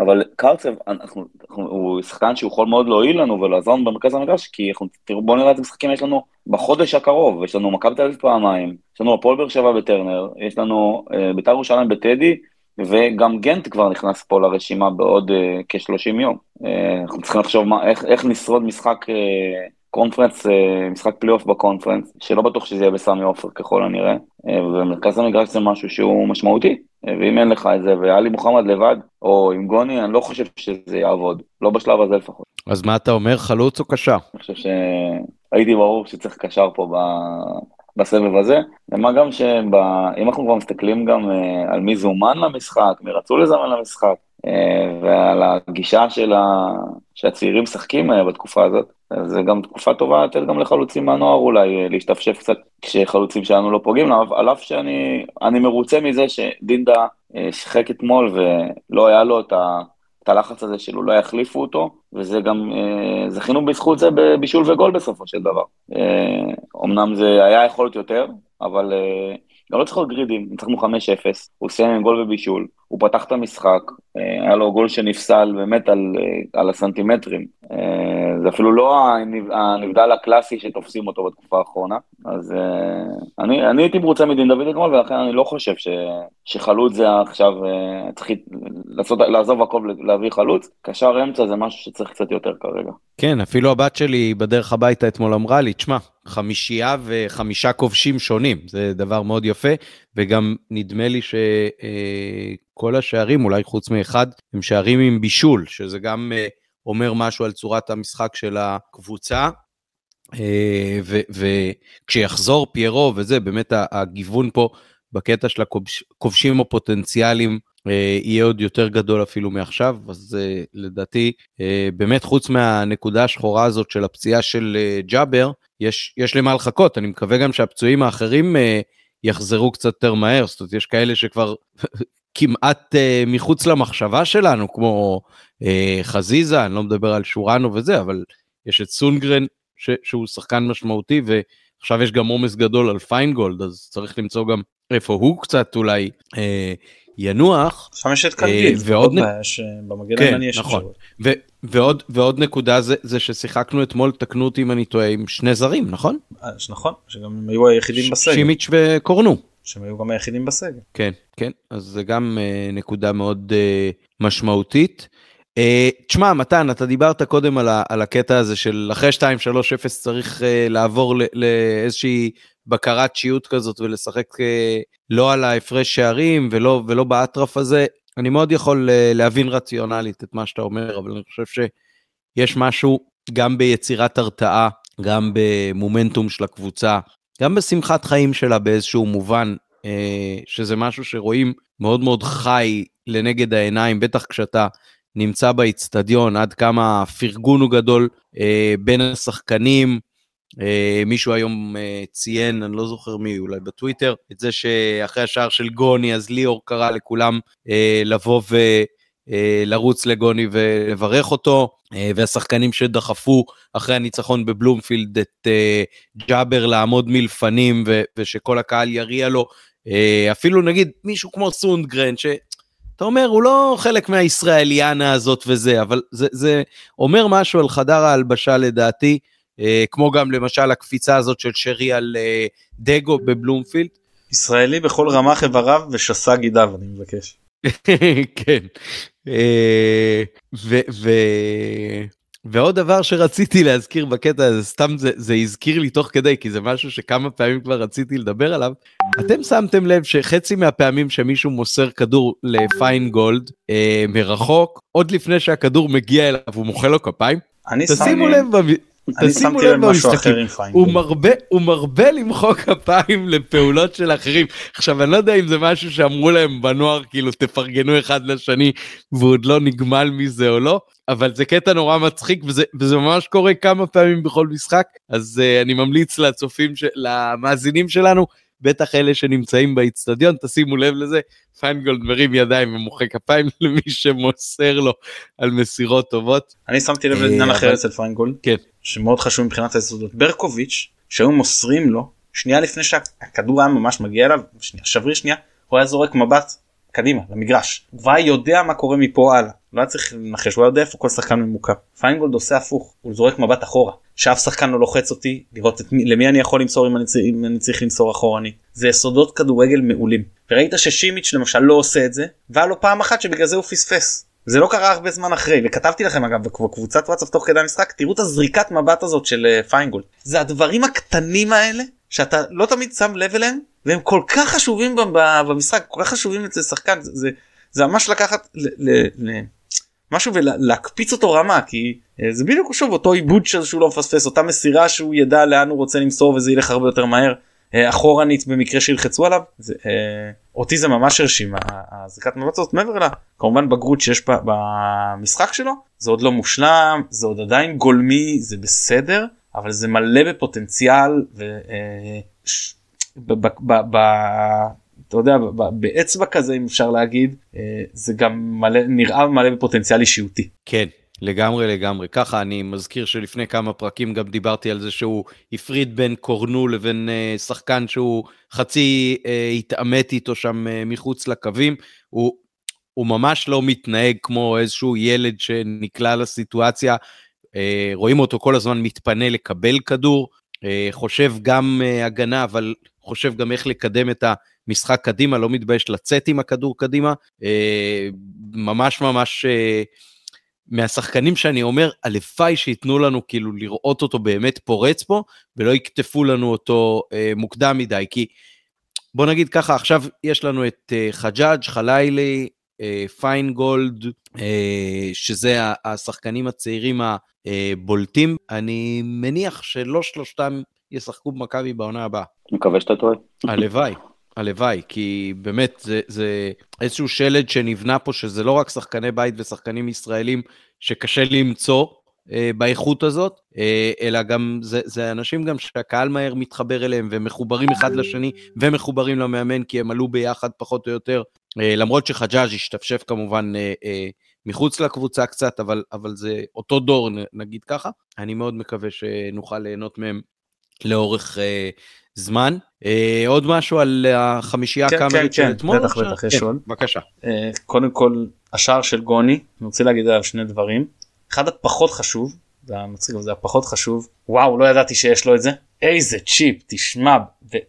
אבל קרצב, אנחנו, הוא שחקן שהוא יכול מאוד להועיל לנו ולעזור לנו במרכז המגרש, כי אנחנו, תראו, בואו נראה איזה משחקים יש לנו בחודש הקרוב, יש לנו מכבי תל אביב פעמיים, יש לנו הפועל באר שבע בטרנר, יש לנו uh, בית"ר ירושלים בטדי, וגם גנט כבר נכנס פה לרשימה בעוד uh, כ-30 יום. אה, אנחנו צריכים לחשוב מה, איך, איך נשרוד משחק אה, קונפרנס, אה, משחק פלייאוף בקונפרנס, שלא בטוח שזה יהיה בסמי עופר ככל הנראה, אה, ומרכז המגרש זה משהו שהוא משמעותי, אה, ואם אין לך את זה, ועלי מוחמד לבד, או עם גוני, אני לא חושב שזה יעבוד, לא בשלב הזה לפחות. אז מה אתה אומר, חלוץ או קשר? אני חושב ש... הייתי ברור שצריך קשר פה ב... בסבב הזה, ומה גם שאם אנחנו כבר מסתכלים גם על מי זומן למשחק, מי רצו לזמן למשחק, ועל הגישה של, ה... שהצעירים משחקים uh, בתקופה הזאת, זה גם תקופה טובה לתת גם לחלוצים מהנוער אולי להשתפשף קצת כשחלוצים שלנו לא פוגעים, על אף שאני מרוצה מזה שדינדה שיחק אתמול ולא היה לו את ה... את הלחץ הזה שלו, לא יחליפו אותו, וזה גם, אה, זכינו בזכות זה בבישול וגול בסופו של דבר. אה, אמנם זה היה יכול להיות יותר, אבל אה, לא צריך להיות גרידים, ניצחנו 5-0, הוא סיים עם גול ובישול, הוא פתח את המשחק, אה, היה לו גול שנפסל באמת על, אה, על הסנטימטרים. אה, זה אפילו לא הנבדל הקלאסי שתופסים אותו בתקופה האחרונה. אז אני, אני הייתי מרוצה מדין דוד אתמול, ולכן אני לא חושב ש, שחלוץ זה עכשיו, צריך לעשות, לעזוב הכל להביא חלוץ. קשר אמצע זה משהו שצריך קצת יותר כרגע. כן, אפילו הבת שלי בדרך הביתה אתמול אמרה לי, תשמע, חמישייה וחמישה כובשים שונים, זה דבר מאוד יפה, וגם נדמה לי שכל השערים, אולי חוץ מאחד, הם שערים עם בישול, שזה גם אה, אומר משהו על צורת המשחק של הקבוצה. אה, וכשיחזור פיירו וזה, באמת הגיוון פה בקטע של הכובשים הפוטנציאליים אה, יהיה עוד יותר גדול אפילו מעכשיו, אז לדעתי, באמת חוץ מהנקודה השחורה הזאת של הפציעה של ג'אבר, יש, יש למה לחכות, אני מקווה גם שהפצועים האחרים יחזרו קצת יותר מהר, זאת אומרת, יש כאלה שכבר כמעט uh, מחוץ למחשבה שלנו, כמו uh, חזיזה, אני לא מדבר על שורנו וזה, אבל יש את סונגרן, ש- שהוא שחקן משמעותי, ועכשיו יש גם עומס גדול על פיינגולד, אז צריך למצוא גם איפה הוא קצת אולי uh, ינוח. שם את קנדיל, ועוד שבמגן כן, הימני יש נכון. ו- ועוד, ועוד נקודה זה, זה ששיחקנו אתמול, תקנו אותי אם אני טועה, עם שני זרים, נכון? אה, נכון, שגם הם היו היחידים בסגל. שימיץ' וקורנו. שהם היו גם היחידים בסגל. כן, כן, אז זה גם uh, נקודה מאוד uh, משמעותית. Uh, תשמע, מתן, אתה דיברת קודם על, ה, על הקטע הזה של אחרי 2-3-0 צריך uh, לעבור לאיזושהי בקרת שיעוט כזאת ולשחק uh, לא על ההפרש שערים ולא, ולא באטרף הזה. אני מאוד יכול uh, להבין רציונלית את מה שאתה אומר, אבל אני חושב שיש משהו גם ביצירת הרתעה, גם במומנטום של הקבוצה, גם בשמחת חיים שלה באיזשהו מובן, שזה משהו שרואים מאוד מאוד חי לנגד העיניים, בטח כשאתה נמצא באיצטדיון, עד כמה הפרגון הוא גדול בין השחקנים. מישהו היום ציין, אני לא זוכר מי, אולי בטוויטר, את זה שאחרי השער של גוני, אז ליאור קרא לכולם לבוא ו... אה, לרוץ לגוני ולברך אותו, אה, והשחקנים שדחפו אחרי הניצחון בבלומפילד את אה, ג'אבר לעמוד מלפנים ושכל הקהל יריע לו, אפילו נגיד מישהו כמו סונדגרן, שאתה אומר, הוא לא חלק מהישראליאנה הזאת וזה, אבל זה, זה אומר משהו על חדר ההלבשה לדעתי, כמו גם למשל הקפיצה הזאת של שרי על דגו בבלומפילד. ישראלי בכל רמ"ח איבריו ושסה גידיו, אני מבקש. כן. אה, ו, ו, ועוד דבר שרציתי להזכיר בקטע הזה, סתם זה, זה הזכיר לי תוך כדי, כי זה משהו שכמה פעמים כבר רציתי לדבר עליו. אתם שמתם לב שחצי מהפעמים שמישהו מוסר כדור לפיין גולד אה, מרחוק, עוד לפני שהכדור מגיע אליו הוא מוחא לו כפיים? אני תשימו לב, תשימו לב במשחקים, הוא מרבה, הוא מרבה למחוא כפיים לפעולות של אחרים. עכשיו אני לא יודע אם זה משהו שאמרו להם בנוער כאילו תפרגנו אחד לשני והוא עוד לא נגמל מזה או לא, אבל זה קטע נורא מצחיק וזה, וזה ממש קורה כמה פעמים בכל משחק, אז uh, אני ממליץ לצופים, למאזינים שלנו, בטח אלה שנמצאים באיצטדיון, תשימו לב לזה, פיינגולד מרים ידיים ומוחא כפיים למי שמוסר לו על מסירות טובות. אני שמתי לב לעניין אה, אחר אצל פיינגולד, כן. שמאוד חשוב מבחינת היסודות. ברקוביץ', שהיו מוסרים לו, שנייה לפני שהכדור היה ממש מגיע אליו, שבריר שנייה, הוא היה זורק מבט קדימה למגרש. הוא כבר יודע מה קורה מפה הלאה. לא היה צריך לנחש, הוא היה יודע איפה כל שחקן ממוקם. פיינגולד עושה הפוך, הוא זורק מבט אחורה. שאף שחקן לא לוחץ אותי לראות את מי, למי אני יכול למסור אם אני, אם אני צריך למסור אחורני. זה יסודות כדורגל מעולים. וראית ששימיץ' למשל לא עושה את זה, והיה לו פעם אחת שבגלל זה הוא פספס. זה לא קרה הרבה זמן אחרי וכתבתי לכם אגב בקבוצת וואטסאפ תוך כדי המשחק תראו את הזריקת מבט הזאת של uh, פיינגולד זה הדברים הקטנים האלה שאתה לא תמיד שם לב אליהם והם כל כך חשובים במשחק כל כך חשובים אצל שחקן זה, זה, זה ממש לקחת משהו ולהקפיץ אותו רמה כי uh, זה בדיוק שוב אותו עיבוד שהוא לא מפספס אותה מסירה שהוא ידע לאן הוא רוצה למסור וזה ילך הרבה יותר מהר. אה, אחורנית במקרה שילחצו עליו זה, אה, אותי זה ממש הרשים הזריקת מבט הזאת מעבר לה כמובן בגרות שיש במשחק שלו זה עוד לא מושלם זה עוד עדיין גולמי זה בסדר אבל זה מלא בפוטנציאל ו... אה, אתה יודע באצבע כזה אם אפשר להגיד זה גם מלא נראה מלא בפוטנציאל אישיותי. כן לגמרי לגמרי ככה אני מזכיר שלפני כמה פרקים גם דיברתי על זה שהוא הפריד בין קורנו לבין uh, שחקן שהוא חצי uh, התעמת איתו שם מחוץ לקווים הוא, הוא ממש לא מתנהג כמו איזשהו ילד שנקלע לסיטואציה רואים אותו כל הזמן מתפנה לקבל כדור חושב גם הגנה אבל חושב גם איך לקדם את המשחק קדימה לא מתבייש לצאת עם הכדור קדימה uh, ממש ממש. Uh, מהשחקנים שאני אומר, הלוואי שייתנו לנו כאילו לראות אותו באמת פורץ פה, ולא יקטפו לנו אותו אה, מוקדם מדי, כי בוא נגיד ככה, עכשיו יש לנו את אה, חג'אג', חלילי, אה, פיינגולד, אה, שזה השחקנים הצעירים הבולטים. אני מניח שלא שלושתם ישחקו במכבי בעונה הבאה. מקווה שאתה טועה. הלוואי. הלוואי, כי באמת זה, זה איזשהו שלד שנבנה פה, שזה לא רק שחקני בית ושחקנים ישראלים שקשה למצוא אה, באיכות הזאת, אה, אלא גם זה, זה אנשים גם שהקהל מהר מתחבר אליהם ומחוברים אחד לשני ומחוברים למאמן כי הם עלו ביחד פחות או יותר, אה, למרות שחג'אז' השתפשף כמובן אה, אה, מחוץ לקבוצה קצת, אבל, אבל זה אותו דור נגיד ככה, אני מאוד מקווה שנוכל ליהנות מהם לאורך אה, זמן. אה, עוד משהו על החמישייה כן, הקאמרית כן, של כן, אתמול? בטח בטח יש כן, עוד. בבקשה. אה, קודם כל השער של גוני אני רוצה להגיד עליו שני דברים. אחד הפחות חשוב זה המצחיק זה הפחות חשוב וואו לא ידעתי שיש לו את זה איזה צ'יפ תשמע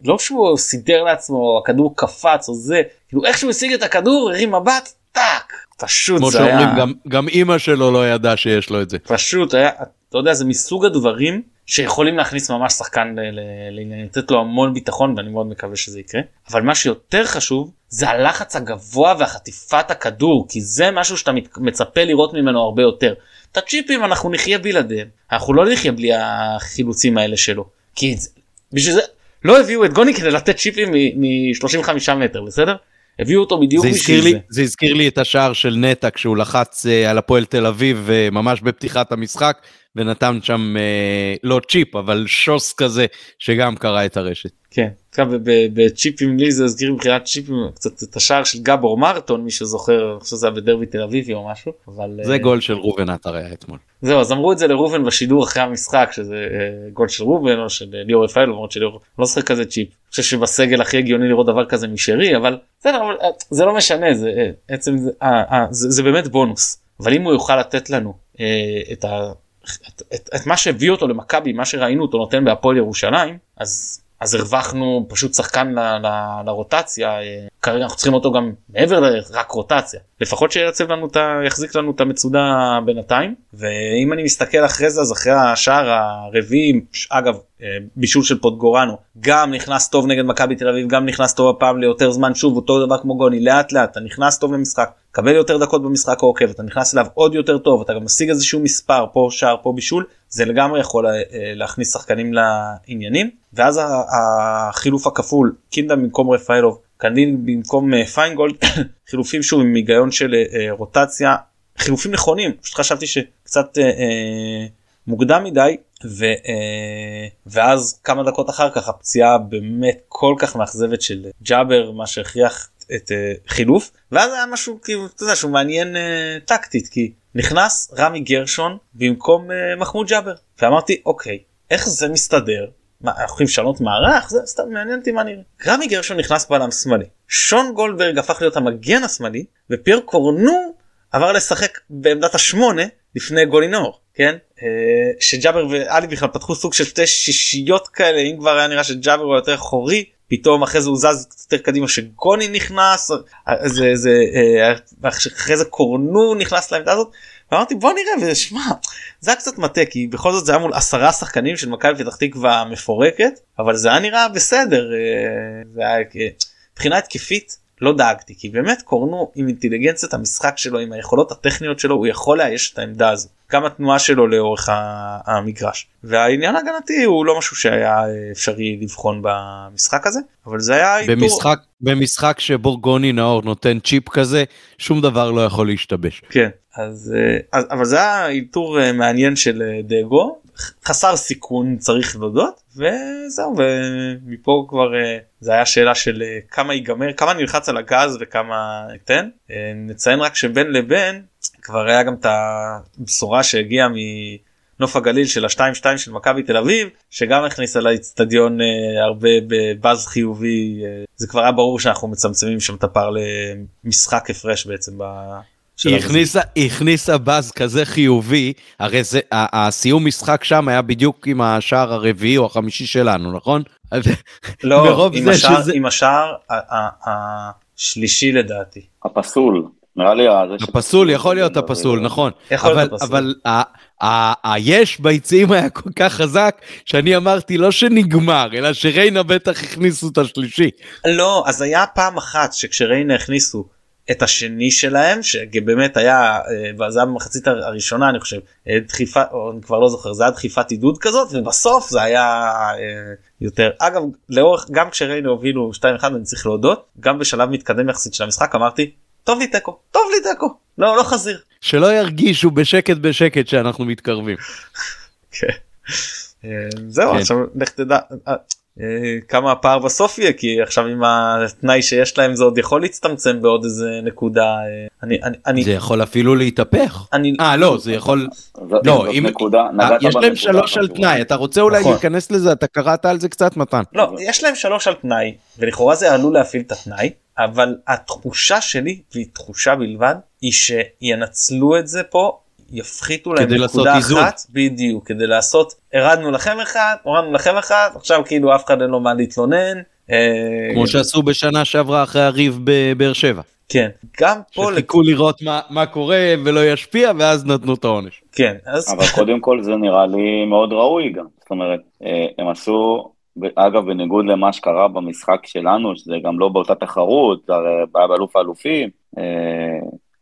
לא שהוא סידר לעצמו הכדור קפץ או זה כאילו איך שהוא השיג את הכדור הרים מבט טאק פשוט כמו זה היה גם, גם אימא שלו לא ידע שיש לו את זה פשוט היה אתה יודע זה מסוג הדברים שיכולים להכניס ממש שחקן לתת לו המון ביטחון ואני מאוד מקווה שזה יקרה אבל מה שיותר חשוב זה הלחץ הגבוה והחטיפת הכדור כי זה משהו שאתה מצפה לראות ממנו הרבה יותר. את הצ'יפים אנחנו נחיה בלעדיהם אנחנו לא נחיה בלי החילוצים האלה שלו כי בשביל זה לא הביאו את גוני כדי לתת צ'יפים מ-35 מטר בסדר? הביאו אותו בדיוק בשביל זה. זה. זה הזכיר לי את השער של נטע כשהוא לחץ uh, על הפועל תל אביב uh, ממש בפתיחת המשחק ונתן שם uh, לא צ'יפ אבל שוס כזה שגם קרע את הרשת. כן, בצ'יפים לי זה הזכיר מבחינת צ'יפים קצת את השער של גבור מרטון מי שזוכר, אני חושב שזה היה בדרבי תל אביביבי או משהו. אבל, זה גול של ראובן עטר היה אתמול. זהו אז אמרו את זה לראובן בשידור אחרי המשחק שזה גול של ראובן או של ליאור רפאל למרות שליאור לא זוכר כזה צ'יפ. אני חושב שבסגל הכי הגיוני לראות דבר כזה משרי אבל בסדר אבל זה לא משנה זה עצם זה, זה, זה באמת בונוס אבל אם הוא יוכל לתת לנו את ה... את, את, את מה שהביא אותו למכבי מה שראינו אותו נותן בהפועל ירושלים אז אז הרווחנו פשוט שחקן ל, ל, לרוטציה כרגע אנחנו צריכים אותו גם מעבר לרק רוטציה. לפחות שיעצב לנו את ה... יחזיק לנו את המצודה בינתיים ואם אני מסתכל אחרי זה אז אחרי השער הרביעי אגב בישול של פוטגורנו גם נכנס טוב נגד מכבי תל אביב גם נכנס טוב הפעם ליותר זמן שוב אותו דבר כמו גוני לאט לאט אתה נכנס טוב למשחק קבל יותר דקות במשחק העוקב אתה נכנס אליו עוד יותר טוב אתה גם משיג איזשהו מספר פה שער פה בישול זה לגמרי יכול להכניס שחקנים לעניינים. ואז החילוף הכפול קינדה במקום רפאלוב קנדין במקום פיינגולד חילופים שוב עם היגיון של רוטציה חילופים נכונים פשוט חשבתי שקצת מוקדם מדי ו, ואז כמה דקות אחר כך הפציעה באמת כל כך מאכזבת של ג'אבר מה שהכריח את חילוף ואז היה משהו כאילו אתה יודע שהוא מעניין טקטית כי נכנס רמי גרשון במקום מחמוד ג'אבר ואמרתי אוקיי איך זה מסתדר? מה אנחנו יכולים לשנות מערך? זה סתם מעניין אותי מה נראה. רמי גרשון נכנס בלם שמאלי. שון גולדברג הפך להיות המגן השמאלי ופייר קורנו עבר לשחק בעמדת השמונה לפני גולינור כן? שג'אבר ואלי בכלל פתחו סוג של שתי שישיות כאלה אם כבר היה נראה שג'אבר הוא יותר חורי פתאום אחרי זה הוא זז יותר קדימה שגוני נכנס זה זה אחרי זה קורנו נכנס לעמדה הזאת ואמרתי בוא נראה ושמע זה היה קצת מטה כי בכל זאת זה היה מול עשרה שחקנים של מכבי פתח תקווה מפורקת אבל זה היה נראה בסדר זה היה מבחינה התקפית לא דאגתי כי באמת קורנו עם אינטליגנציית המשחק שלו עם היכולות הטכניות שלו הוא יכול לאייש את העמדה הזו גם התנועה שלו לאורך המגרש. והעניין הגנתי הוא לא משהו שהיה אפשרי לבחון במשחק הזה אבל זה היה במשחק במשחק שבו גוני נאור נותן צ'יפ כזה שום דבר לא יכול להשתבש. כן אז, אז אבל זה היה איתור מעניין של דאגו. חסר סיכון צריך להודות וזהו ומפה כבר זה היה שאלה של כמה ייגמר כמה נלחץ על הגז וכמה ניתן נציין רק שבין לבין כבר היה גם את הבשורה שהגיעה מנוף הגליל של השתיים שתיים של מכבי תל אביב שגם הכניסה לאצטדיון הרבה בבאז חיובי זה כבר היה ברור שאנחנו מצמצמים שם את הפער למשחק הפרש בעצם. היא הכניסה, היא הכניסה באז כזה חיובי, הרי זה, הסיום משחק שם היה בדיוק עם השער הרביעי או החמישי שלנו, נכון? לא, עם השער, שזה... עם השער השלישי לדעתי. הפסול. נראה לי הפסול יכול להיות הפסול נכון אבל אבל היש ביציעים היה כל כך חזק שאני אמרתי לא שנגמר אלא שריינה בטח הכניסו את השלישי. לא אז היה פעם אחת שכשריינה הכניסו את השני שלהם שבאמת היה זה היה במחצית הראשונה אני חושב דחיפה או אני כבר לא זוכר זה היה דחיפת עידוד כזאת ובסוף זה היה יותר. אגב לאורך גם כשראינו הובילו 2-1 אני צריך להודות גם בשלב מתקדם יחסית של המשחק אמרתי טוב לי תיקו טוב לי תיקו לא לא חזיר. שלא ירגישו בשקט בשקט שאנחנו מתקרבים. זהו עכשיו לך תדע כמה הפער בסוף יהיה כי עכשיו עם התנאי שיש להם זה עוד יכול להצטמצם בעוד איזה נקודה אני אני זה יכול אפילו להתהפך. אני אה לא זה יכול לא אם יש להם שלוש על תנאי אתה רוצה אולי להיכנס לזה אתה קראת על זה קצת מתן. לא יש להם שלוש על תנאי ולכאורה זה עלול להפעיל את התנאי אבל התחושה שלי והיא תחושה בלבד היא שינצלו את זה פה יפחיתו להם נקודה אחת בדיוק כדי לעשות הרדנו לכם אחד הורדנו לכם אחד עכשיו כאילו אף אחד אין לו מה להתלונן. כמו שעשו בשנה שעברה אחרי הריב בבאר שבע. כן גם פה שחיכו לראות מה מה קורה ולא ישפיע ואז נתנו את העונש. כן אז אבל קודם כל זה נראה לי מאוד ראוי גם זאת אומרת הם עשו אגב, בניגוד למה שקרה במשחק שלנו, שזה גם לא באותה תחרות, זה היה באלוף האלופים,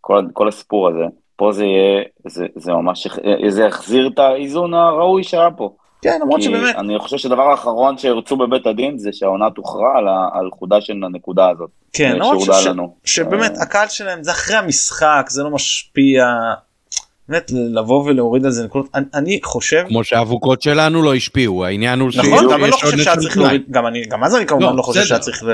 כל, כל הסיפור הזה, פה זה יהיה, זה, זה ממש, זה יחזיר את האיזון הראוי שהיה פה. כן, למרות שבאמת, אני חושב שהדבר האחרון שירצו בבית הדין זה שהעונה תוכרע על, על חודה של הנקודה הזאת. כן, אה, למרות ש-. שבאמת אה, הקהל שלהם זה אחרי המשחק, זה לא משפיע. באמת לבוא ולהוריד על זה נקודות, אני- אני חושב, כמו שהאבוקות שלנו לא השפיעו, העניין הוא נכון, שיש גם אני לא חושב שהיה צריך. להוריד, גם אני, גם אז אני כמובן לא חושב בסדר, שהיה צריך.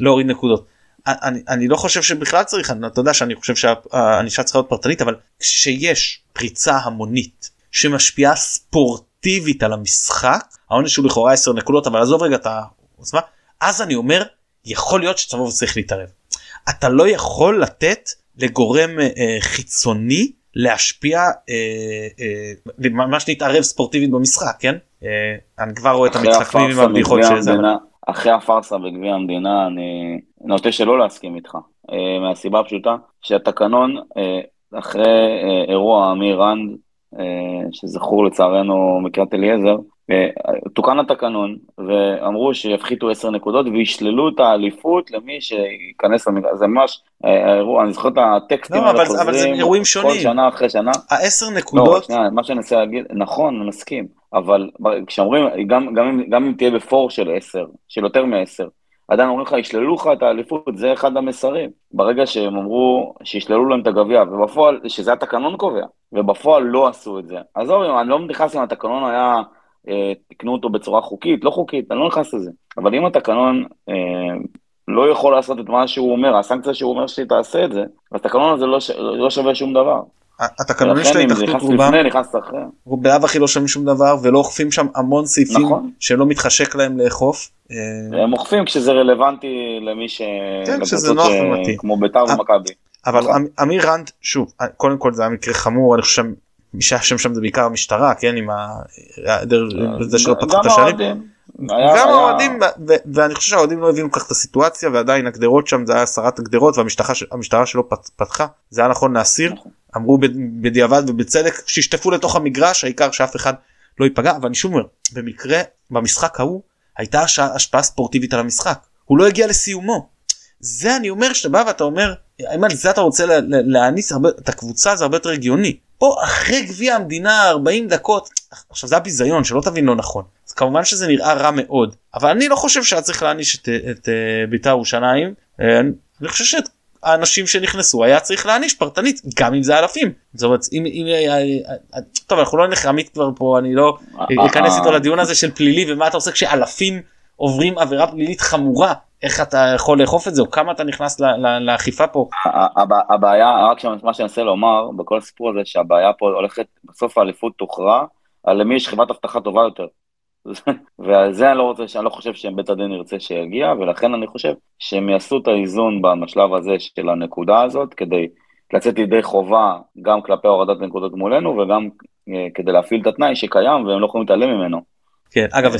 להוריד נקודות. אני, אני לא חושב שבכלל צריך, אני- אתה יודע שאני חושב שהענישה צריכה להיות פרטנית, אבל כשיש פריצה המונית שמשפיעה ספורטיבית על המשחק, העונש הוא לכאורה 10 נקודות, אבל עזוב רגע את העוצמה, אז אני אומר, יכול להיות שצמוב צריך להתערב. אתה לא יכול לתת לגורם אה, חיצוני להשפיע, אה, אה, ממש להתערב ספורטיבית במשחק, כן? אה, אני כבר רואה את המתחכמים עם הבדיחות שזה, המדינה- אחרי הפארסה בגביע המדינה אני נוטה שלא להסכים איתך, אה, מהסיבה הפשוטה שהתקנון אה, אחרי אה, אירוע אמיר רנד, שזכור לצערנו מקריית אליעזר, תוקן התקנון ואמרו שיפחיתו 10 נקודות וישללו את האליפות למי שייכנס למגרש, זה ממש האירוע, אני זוכר את הטקסטים לא, האלה זה חוזרים כל. שנה אחרי שנה. העשר לא, נקודות, שנייה, מה שאני מנסה להגיד, נכון, אני מסכים, אבל כשאומרים, גם, גם, גם אם תהיה בפור של 10, של יותר מ-10, עדיין אומרים לך, ישללו לך את האליפות, זה אחד המסרים. ברגע שהם אמרו שישללו להם את הגביע, ובפועל, שזה התקנון קובע, ובפועל לא עשו את זה. עזוב, אני לא נכנס אם התקנון היה, אה, תקנו אותו בצורה חוקית, לא חוקית, אני לא נכנס לזה. אבל אם התקנון אה, לא יכול לעשות את מה שהוא אומר, הסנקציה שהוא אומר שהיא תעשה את זה, התקנון הזה לא, ש... לא שווה שום דבר. התקנונים של אם זה ההתאחדות רובם, אחרי. בלאו הכי לא שומעים שום דבר ולא אוכפים שם המון סעיפים נכון. שלא מתחשק להם לאכוף. אה, הם אוכפים כשזה רלוונטי למי ש... כן, כשזה נוח ש- ומתאים. כמו ביתר אה, ומכבי. אבל נכון. אמ- אמיר רנד, שוב, אה, קודם כל זה היה מקרה חמור, אני חושב מי שאשם שם זה בעיקר המשטרה, כן, עם ההיעדר, זה שלא פתחו את גם השערים. גם האוהדים ואני חושב שהאוהדים לא הבינו כך את הסיטואציה ועדיין הגדרות שם זה היה הסרת הגדרות והמשטרה שלו פת- פתחה זה היה נכון להסיר נכון. אמרו בד- בדיעבד ובצדק שישטפו לתוך המגרש העיקר שאף אחד לא ייפגע אבל אני שוב אומר במקרה במשחק ההוא הייתה הש- השפעה ספורטיבית על המשחק הוא לא הגיע לסיומו. זה אני אומר שאתה בא ואתה אומר אם על זה אתה רוצה לה- לה- להעניס את הקבוצה זה הרבה יותר הגיוני. פה אחרי גביע המדינה 40 דקות עכשיו זה הביזיון שלא תבין לא נכון. אז כמובן שזה נראה רע מאוד אבל אני לא חושב שהיה צריך להעניש את, את, אה, בית"ר ירושלים. אה, אני חושב שאת האנשים שנכנסו היה צריך להעניש פרטנית גם אם זה אלפים. זאת אומרת אם, אם אה, טוב אנחנו לא נלך עמית כבר פה אני לא אכנס איתו לדיון הזה של פלילי ומה אתה עושה כשאלפים עוברים עבירה פלילית חמורה איך אתה יכול לאכוף את זה או כמה אתה נכנס לאכיפה פה הבעיה, רק מה שאני מנסה לומר בכל הסיפור הזה, שהבעיה פה הולכת, בסוף האליפות תוכרע, על למי יש חברת אבטחה טובה יותר. ועל זה אני לא רוצה, אני לא חושב שבית הדין ירצה שיגיע, ולכן אני חושב שהם יעשו את האיזון בשלב הזה של הנקודה הזאת, כדי לצאת לידי חובה גם כלפי הורדת נקודות מולנו, וגם אה, כדי להפעיל את התנאי שקיים, והם לא יכולים להתעלם ממנו. כן אגב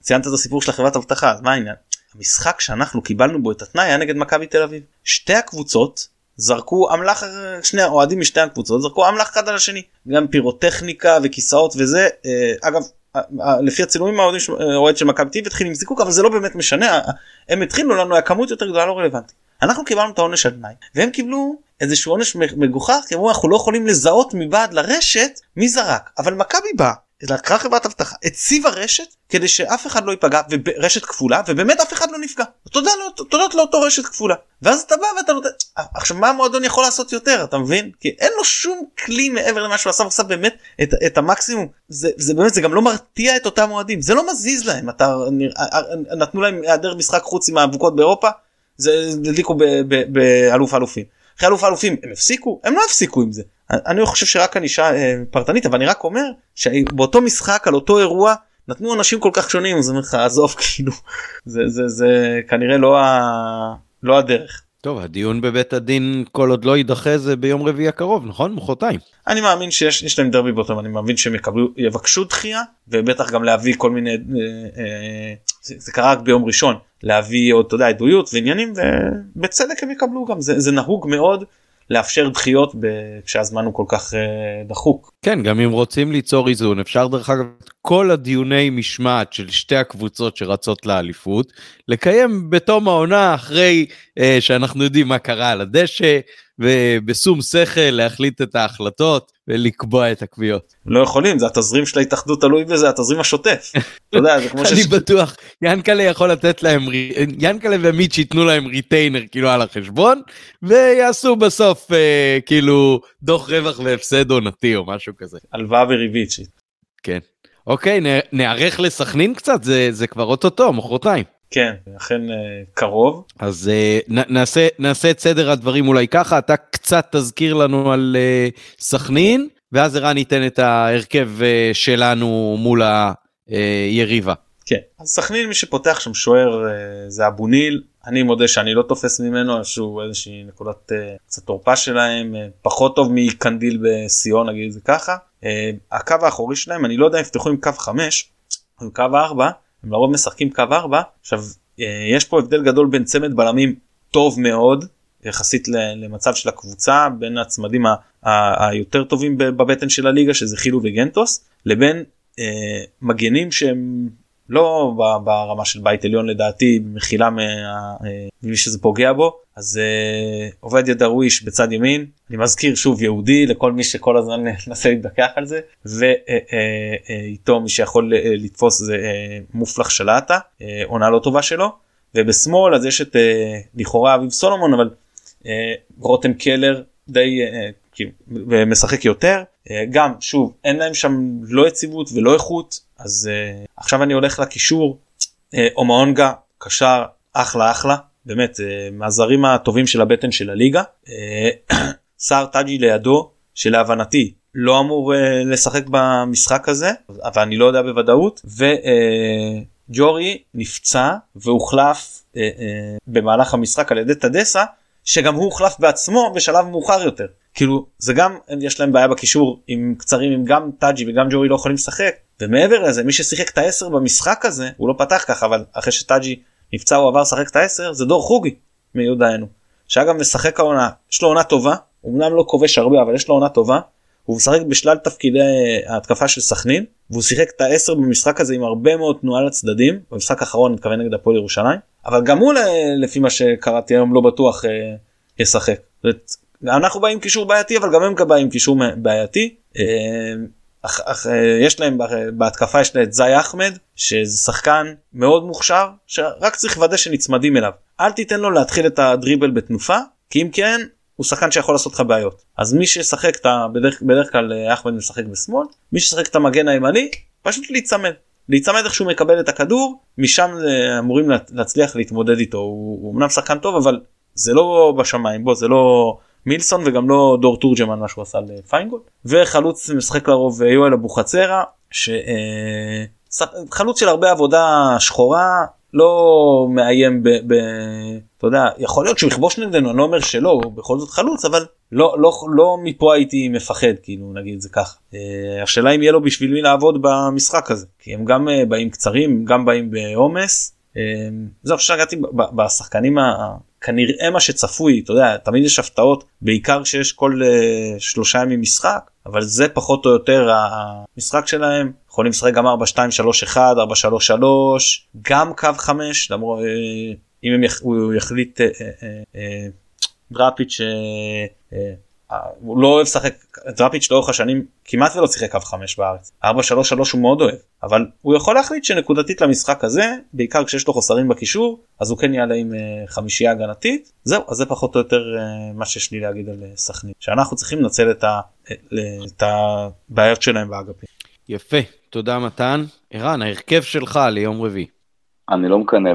ציינת את הסיפור של החברת אבטחה אז מה העניין המשחק שאנחנו קיבלנו בו את התנאי היה נגד מכבי תל אביב. שתי הקבוצות זרקו אמל"ח שני האוהדים משתי הקבוצות זרקו אמל"ח אחד על השני. גם פירוטכניקה וכיסאות וזה אה, אגב אה, אה, לפי הצילומים האוהדים של- אה, אוהד של מכבי אביב התחיל עם זיקוק אבל זה לא באמת משנה הם התחילו לנו הכמות יותר גדולה לא רלוונטי. אנחנו קיבלנו את העונש על תנאי והם קיבלו איזשהו עונש מגוחך כי אמרו אנחנו לא יכולים לזהות מבעד לרשת מי זרק. אבל מכבי באה לקחה חברת אבטחה הציבה רשת כדי שאף אחד לא ייפגע ורשת כפולה ובאמת אף אחד לא נפגע. לא- תודות לאותו רשת כפולה. ואז אתה בא ואתה נותן עכשיו מה המועדון יכול לעשות יותר אתה מבין? כי אין לו שום כלי מעבר למה שהוא עשה הוא עשה באמת את, את המקסימום. זה, זה באמת זה גם לא מרתיע את אותם אוהדים. זה לא מזיז להם. אתה נראה- נתנו להם היעדר משחק חוץ עם האבוקות באירופה זה הדליקו באלוף האלופים. אחרי אלוף האלופים הם הפסיקו הם לא הפסיקו עם זה אני חושב שרק ענישה אה, פרטנית אבל אני רק אומר שבאותו משחק על אותו אירוע נתנו אנשים כל כך שונים אז אני אומר לך עזוב כאילו זה זה זה כנראה לא ה... לא הדרך. טוב, הדיון בבית הדין כל עוד לא יידחה זה ביום רביעי הקרוב, נכון? מחרתיים. אני מאמין שיש יש להם דרבי באותו אני מאמין שהם יקבלו יבקשו דחייה ובטח גם להביא כל מיני אה, אה, זה, זה קרה רק ביום ראשון להביא עוד אתה יודע עדויות ועניינים ובצדק הם יקבלו גם זה, זה נהוג מאוד לאפשר דחיות כשהזמן הוא כל כך אה, דחוק. כן, גם אם רוצים ליצור איזון, אפשר דרך אגב את כל הדיוני משמעת של שתי הקבוצות שרצות לאליפות, לקיים בתום העונה אחרי אה, שאנחנו יודעים מה קרה על הדשא, ובשום שכל להחליט את ההחלטות ולקבוע את הקביעות. לא יכולים זה התזרים של ההתאחדות תלוי בזה התזרים השוטף. אתה יודע זה כמו ש... אני בטוח, ינקלה יכול לתת להם, ינקלה ומיץ' ייתנו להם ריטיינר כאילו על החשבון, ויעשו בסוף אה, כאילו דוח רווח והפסד עונתי או משהו כזה. הלוואה וריבית. כן. אוקיי, נערך לסכנין קצת, זה, זה כבר אוטוטו, מחרתיים. כן, אכן אה, קרוב. אז אה, נעשה, נעשה את סדר הדברים אולי ככה, אתה קצת תזכיר לנו על אה, סכנין, ואז ערן ייתן את ההרכב שלנו מול היריבה. כן, אז סכנין מי שפותח שם שוער זה אבו ניל, אני מודה שאני לא תופס ממנו איזשהו איזושהי נקודת קצת תורפה שלהם, פחות טוב מקנדיל בסיון נגיד זה ככה. הקו האחורי שלהם אני לא יודע אם יפתחו עם קו 5 או עם קו 4 הם לרוב משחקים קו 4 עכשיו אה, יש פה הבדל גדול בין צמד בלמים טוב מאוד יחסית למצב של הקבוצה בין הצמדים היותר טובים בבטן של הליגה שזה חילו וגנטוס לבין אה, מגנים שהם לא ברמה של בית עליון לדעתי מחילה ממי שזה פוגע בו. אז uh, עובדיה דרוויש בצד ימין. אני מזכיר שוב יהודי לכל מי שכל הזמן מנסה להתווכח על זה. ואיתו uh, מי שיכול לתפוס זה מופלח שלטה עונה לא טובה שלו. ובשמאל אז יש את לכאורה אביב סולומון אבל רותם קלר די uh, משחק יותר. גם שוב אין להם שם לא יציבות ולא איכות אז uh, עכשיו אני הולך לקישור. אה, אומאונגה קשר אחלה אחלה. באמת אה, מהזרים הטובים של הבטן של הליגה. אה, סער טאג'י לידו שלהבנתי לא אמור אה, לשחק במשחק הזה אבל אני לא יודע בוודאות. וג'ורי נפצע והוחלף במהלך המשחק על ידי טדסה שגם הוא הוחלף בעצמו בשלב מאוחר יותר. כאילו זה גם יש להם בעיה בקישור עם קצרים עם גם טאג'י וגם ג'ורי לא יכולים לשחק ומעבר לזה מי ששיחק את העשר במשחק הזה הוא לא פתח ככה אבל אחרי שטאג'י נפצע הוא עבר לשחק את העשר זה דור חוגי מיהודה היינו שאגב משחק העונה יש לו עונה טובה אמנם לא כובש הרבה אבל יש לו עונה טובה הוא משחק בשלל תפקידי ההתקפה של סכנין והוא שיחק את העשר במשחק הזה עם הרבה מאוד תנועה לצדדים במשחק האחרון אני מתכוון נגד הפועל ירושלים אבל גם הוא לפי מה שקראתי היום לא בטוח אה, ישחק. אנחנו באים קישור בעייתי אבל גם הם באים קישור בעייתי. אה, אך, אך, אה, יש להם בהתקפה יש להם את זי אחמד שזה שחקן מאוד מוכשר שרק צריך לוודא שנצמדים אליו. אל תיתן לו להתחיל את הדריבל בתנופה כי אם כן הוא שחקן שיכול לעשות לך בעיות. אז מי שישחק את ה... בדרך, בדרך כלל אה, אחמד משחק בשמאל מי שישחק את המגן הימני פשוט להיצמד. להיצמד איך שהוא מקבל את הכדור משם אה, אמורים להצליח להתמודד איתו. הוא, הוא אמנם שחקן טוב אבל זה לא בשמיים בוא זה לא מילסון וגם לא דור תורג'מן מה שהוא עשה לפיינגולד וחלוץ משחק לרוב אה, יואל אבוחצירה שחלוץ של הרבה עבודה שחורה לא מאיים ב... ב... אתה יודע יכול להיות שהוא יכבוש נגדנו אני לא אומר שלא הוא בכל זאת חלוץ אבל לא לא לא מפה הייתי מפחד כאילו נגיד זה כך. אה, השאלה אם יהיה לו בשביל מי לעבוד במשחק הזה כי הם גם אה, באים קצרים גם באים בעומס. זהו שגעתי בשחקנים כנראה מה שצפוי אתה יודע תמיד יש הפתעות בעיקר כשיש כל uh, שלושה ימים משחק אבל זה פחות או יותר המשחק שלהם. יכולים לשחק גם 4 2 3 1 4 3 3 גם קו 5 למרות uh, אם הם יח, הוא יחליט uh, uh, uh, דראפיץ' uh, הוא לא אוהב לשחק דראפיץ' לאורך השנים כמעט ולא שיחק קו 5 בארץ 4-3-3 הוא מאוד אוהב אבל הוא יכול להחליט שנקודתית למשחק הזה בעיקר כשיש לו חוסרים בקישור אז הוא כן יעלה עם uh, חמישייה הגנתית זהו אז זה פחות או יותר uh, מה שיש לי להגיד על uh, סכנין שאנחנו צריכים לנצל את, ה, את הבעיות שלהם באגפים. יפה תודה מתן ערן ההרכב שלך ליום רביעי. אני לא מקנא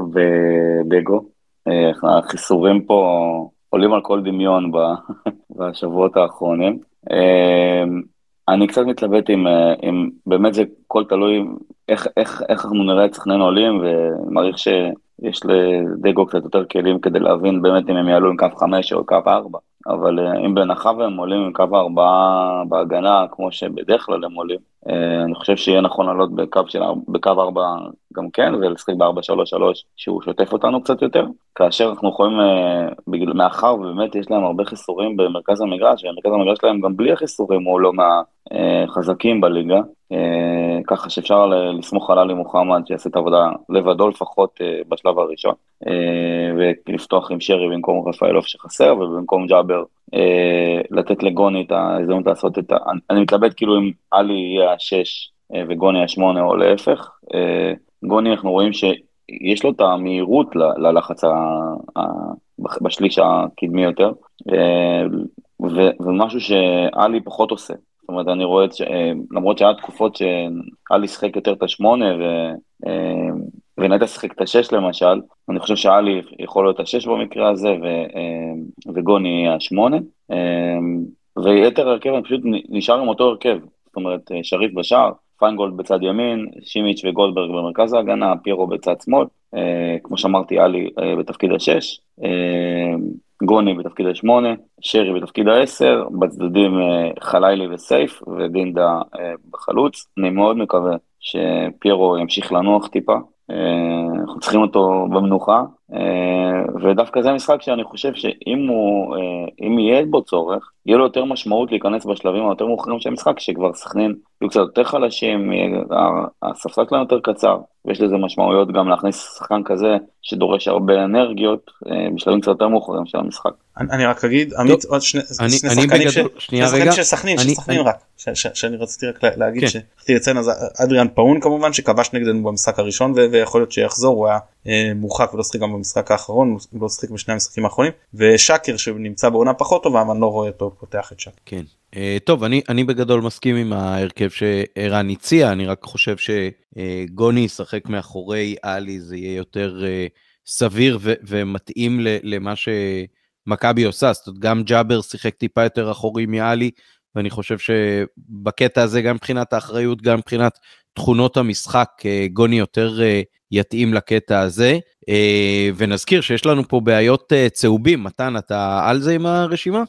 בדגו החיסורים פה. עולים על כל דמיון בשבועות האחרונים. אמ, אני קצת מתלבט עם, אה, באמת זה הכל תלוי איך, איך, איך אנחנו נראה את סכנין עולים ומעריך שיש לדגו קצת יותר כלים כדי להבין באמת אם הם יעלו עם קו 5 או קו 4. אבל אה, אם בהנחה והם עולים עם קו 4 בהגנה כמו שבדרך כלל הם עולים, אני חושב שיהיה נכון לעלות בקו, של, בקו 4 גם כן ולשחק ב-4-3-3 שהוא שוטף אותנו קצת יותר, כאשר אנחנו יכולים, אה, בגלל, מאחר ובאמת יש להם הרבה חיסורים במרכז המגרש, ומרכז המגרש שלהם גם בלי החיסורים הוא לא מה, חזקים בליגה, ככה שאפשר לסמוך על עלי מוחמד שיעשה את העבודה לבדו לפחות בשלב הראשון, ולפתוח עם שרי במקום רפאלוף שחסר, ובמקום ג'אבר לתת לגוני את ההזדמנות לעשות את ה... אני מתלבט כאילו אם עלי יהיה השש וגוני השמונה או להפך. גוני אנחנו רואים שיש לו את המהירות ללחץ בשליש הקדמי יותר, ומשהו שאלי פחות עושה. זאת אומרת, אני רואה, ש... למרות שהיה תקופות שאלי שיחק יותר את השמונה ו... ונטע שיחק את השש למשל, אני חושב שאלי יכול להיות השש במקרה הזה ו... וגוני יהיה השמונה. ויתר הרכב אני פשוט נשאר עם אותו הרכב, זאת אומרת, שריף בשער, פיינגולד בצד ימין, שימיץ' וגולדברג במרכז ההגנה, פירו בצד שמאל, אה, כמו שאמרתי, אה, בתפקיד השש, אה, גוני בתפקיד השמונה, שרי בתפקיד העשר, בצדדים אה, חלילי וסייף ודינדה אה, בחלוץ. אני מאוד מקווה שפיירו ימשיך לנוח טיפה, אה, אנחנו צריכים אותו במנוחה, אה, ודווקא זה משחק שאני חושב שאם הוא, אה, אם יהיה בו צורך, יהיה לו יותר משמעות להיכנס בשלבים היותר מאוחרים של המשחק, שכבר סכנין יהיו קצת יותר חלשים, הספסל שלהם יותר קצר, ויש לזה משמעויות גם להכניס שחקן כזה שדורש הרבה אנרגיות בשלבים קצת יותר מאוחרים של המשחק. אני רק אגיד, עמית, עוד שני שחקנים של סכנין, של סכנין רק, שאני רציתי רק להגיד, שרציתי לציין, אז אדריאן פאון כמובן, שכבש נגדנו במשחק הראשון, ויכול להיות שיחזור, הוא היה אה, מורחק ולא שיחק גם במשחק האחרון, לא שיחק בשני המשחקים האחרונים, ושאקר שנמצא בעונה פחות טובה, אבל אני לא רואה אותו פותח את שאקר. כן. Uh, טוב, אני, אני בגדול מסכים עם ההרכב שערן הציע, אני רק חושב שגוני ישחק מאחורי עלי, זה יהיה יותר uh, סביר ו- ומתאים למה שמכבי עושה, זאת אומרת, גם ג'אבר שיחק טיפה יותר אחורי מעלי, ואני חושב שבקטע הזה, גם מבחינת האחריות, גם מבחינת תכונות המשחק, גוני יותר יתאים לקטע הזה. אה, ונזכיר שיש לנו פה בעיות אה, צהובים, מתן, אתה על זה עם הרשימה?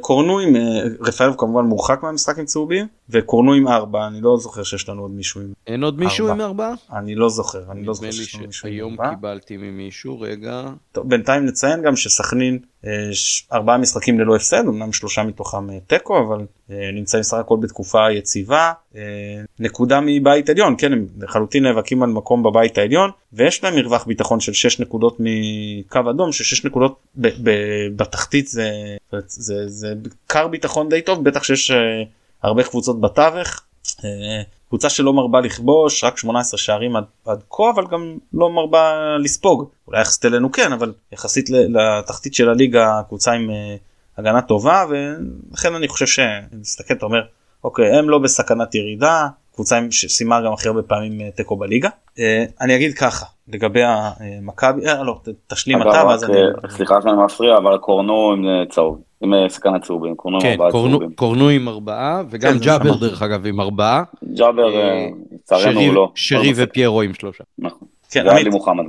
קורנו עם, אה, רפאלוב כמובן מורחק מהמשחק עם צהובים, וקורנו עם ארבע, אני לא זוכר שיש לנו עוד מישהו עם ארבע. אין עוד מישהו עם ארבע? אני לא זוכר, אני לא זוכר שיש לנו מישהו עם ארבע. היום קיבלתי ממישהו, רגע. טוב, בינתיים נציין גם שסכנין, ארבעה משחקים ללא הפסד, אמנם שלושה מתוכם תיקו, אבל נמצאים סך הכל בתקופה יציבה. נקודה מבית עליון, כן, הם לחלוטין נאבקים על מקום בבית העליון, ויש להם מרווח ביטחון של 6 נקודות מקו אדום ש6 נקודות ב- ב- בתחתית זה, זה, זה קר ביטחון די טוב בטח שיש uh, הרבה קבוצות בתווך. Uh, קבוצה שלא מרבה לכבוש רק 18 שערים עד, עד כה אבל גם לא מרבה לספוג אולי יחסית אלינו כן אבל יחסית לתחתית של הליגה קבוצה עם uh, הגנה טובה ולכן אני חושב שנסתכל אתה אומר אוקיי הם לא בסכנת ירידה קבוצה שסיימה גם הכי הרבה פעמים תיקו בליגה. אני אגיד ככה לגבי המכבי, אה, לא, תשלים אתה ואז אני... אה, סליחה שאני מפריע, אבל קורנו עם אה, צהוב, עם שחקן הצהובים, קורנו עם כן, ארבעה צהובים. קורנו עם ארבעה, וגם כן, ג'אבר דרך אגב עם ארבעה. ג'אבר, לצערנו הוא לא. שרי לא ופיירו עם שלושה. נכון. כן,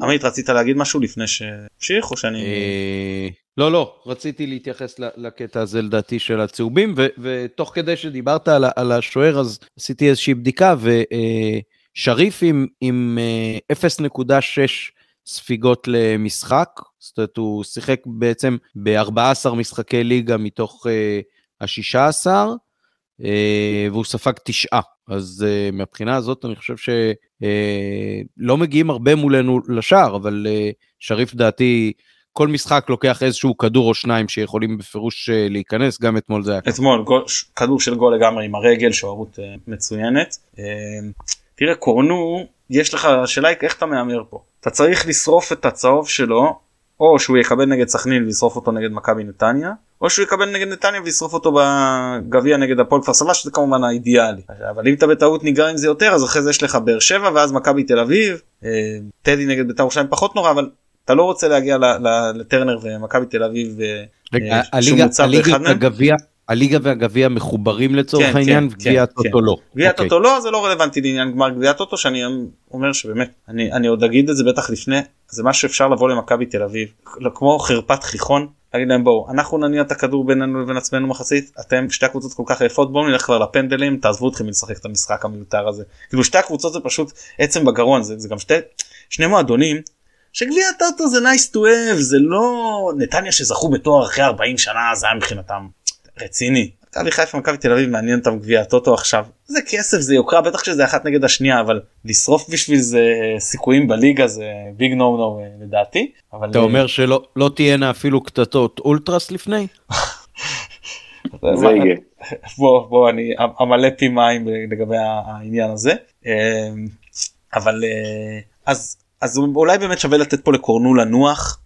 עמית רצית להגיד משהו לפני שהמשיך או שאני... לא, לא, רציתי להתייחס לקטע הזה לדעתי של הצהובים, ותוך כדי שדיברת על השוער אז עשיתי איזושהי בדיקה, שריף עם, עם 0.6 אה, ספיגות למשחק, זאת אומרת הוא שיחק בעצם ב-14 משחקי ליגה מתוך uh, ה-16, uh, והוא ספג תשעה. אז uh, מהבחינה הזאת אני חושב שלא uh, מגיעים הרבה מולנו לשער, אבל uh, שריף דעתי כל משחק לוקח איזשהו כדור או שניים שיכולים בפירוש uh, להיכנס, גם אתמול זה היה. אתמול כדור של גול לגמרי עם הרגל, שוערות uh, מצוינת. Uh, תראה קורנו יש לך השאלה היא איך אתה מהמר פה אתה צריך לשרוף את הצהוב שלו או שהוא יקבל נגד סכנין וישרוף אותו נגד מכבי נתניה או שהוא יקבל נגד נתניה וישרוף אותו בגביע נגד הפועל כפר סבא שזה כמובן האידיאלי אבל אם אתה בטעות ניגר עם זה יותר אז אחרי זה יש לך באר שבע ואז מכבי תל אביב אה, טדי נגד בית"ר ירושלים פחות נורא אבל אתה לא רוצה להגיע לטרנר ומכבי תל אביב. אה, רגע, הליגה, הגביע הליגה והגביע מחוברים לצורך כן, העניין, כן, גביע כן, הטוטו כן. לא. גביע okay. אוקיי. הטוטו לא, זה לא רלוונטי לעניין גמר גביע הטוטו, שאני אומר שבאמת, אני, אני עוד אגיד את זה בטח לפני, זה מה שאפשר לבוא למכבי תל אביב, כמו חרפת חיכון, להגיד להם בואו, אנחנו נניע את הכדור בינינו לבין עצמנו מחצית, אתם שתי הקבוצות כל כך יפות, בואו נלך כבר לפנדלים, תעזבו אתכם מלשחק את המשחק המיותר הזה. כאילו שתי הקבוצות זה פשוט עצם בגרון, זה, זה גם שתי, שני מועדונים שגביע הטוטו זה nice to have, זה לא נתניה שזכו בתואר אחרי 40 שנה, זה היה מבחינתם רציני. מכבי חיפה מכבי תל אביב מעניין אותם גביע הטוטו עכשיו זה כסף זה יוקרה בטח שזה אחת נגד השנייה אבל לשרוף בשביל זה סיכויים בליגה זה ביג נו נו לדעתי. אבל אתה אומר שלא לא תהיינה אפילו קטטות אולטרס לפני? זה יהיה. בוא בוא אני אמלא פי מים לגבי העניין הזה אבל אז אז אולי באמת שווה לתת פה לקורנו לנוח אה,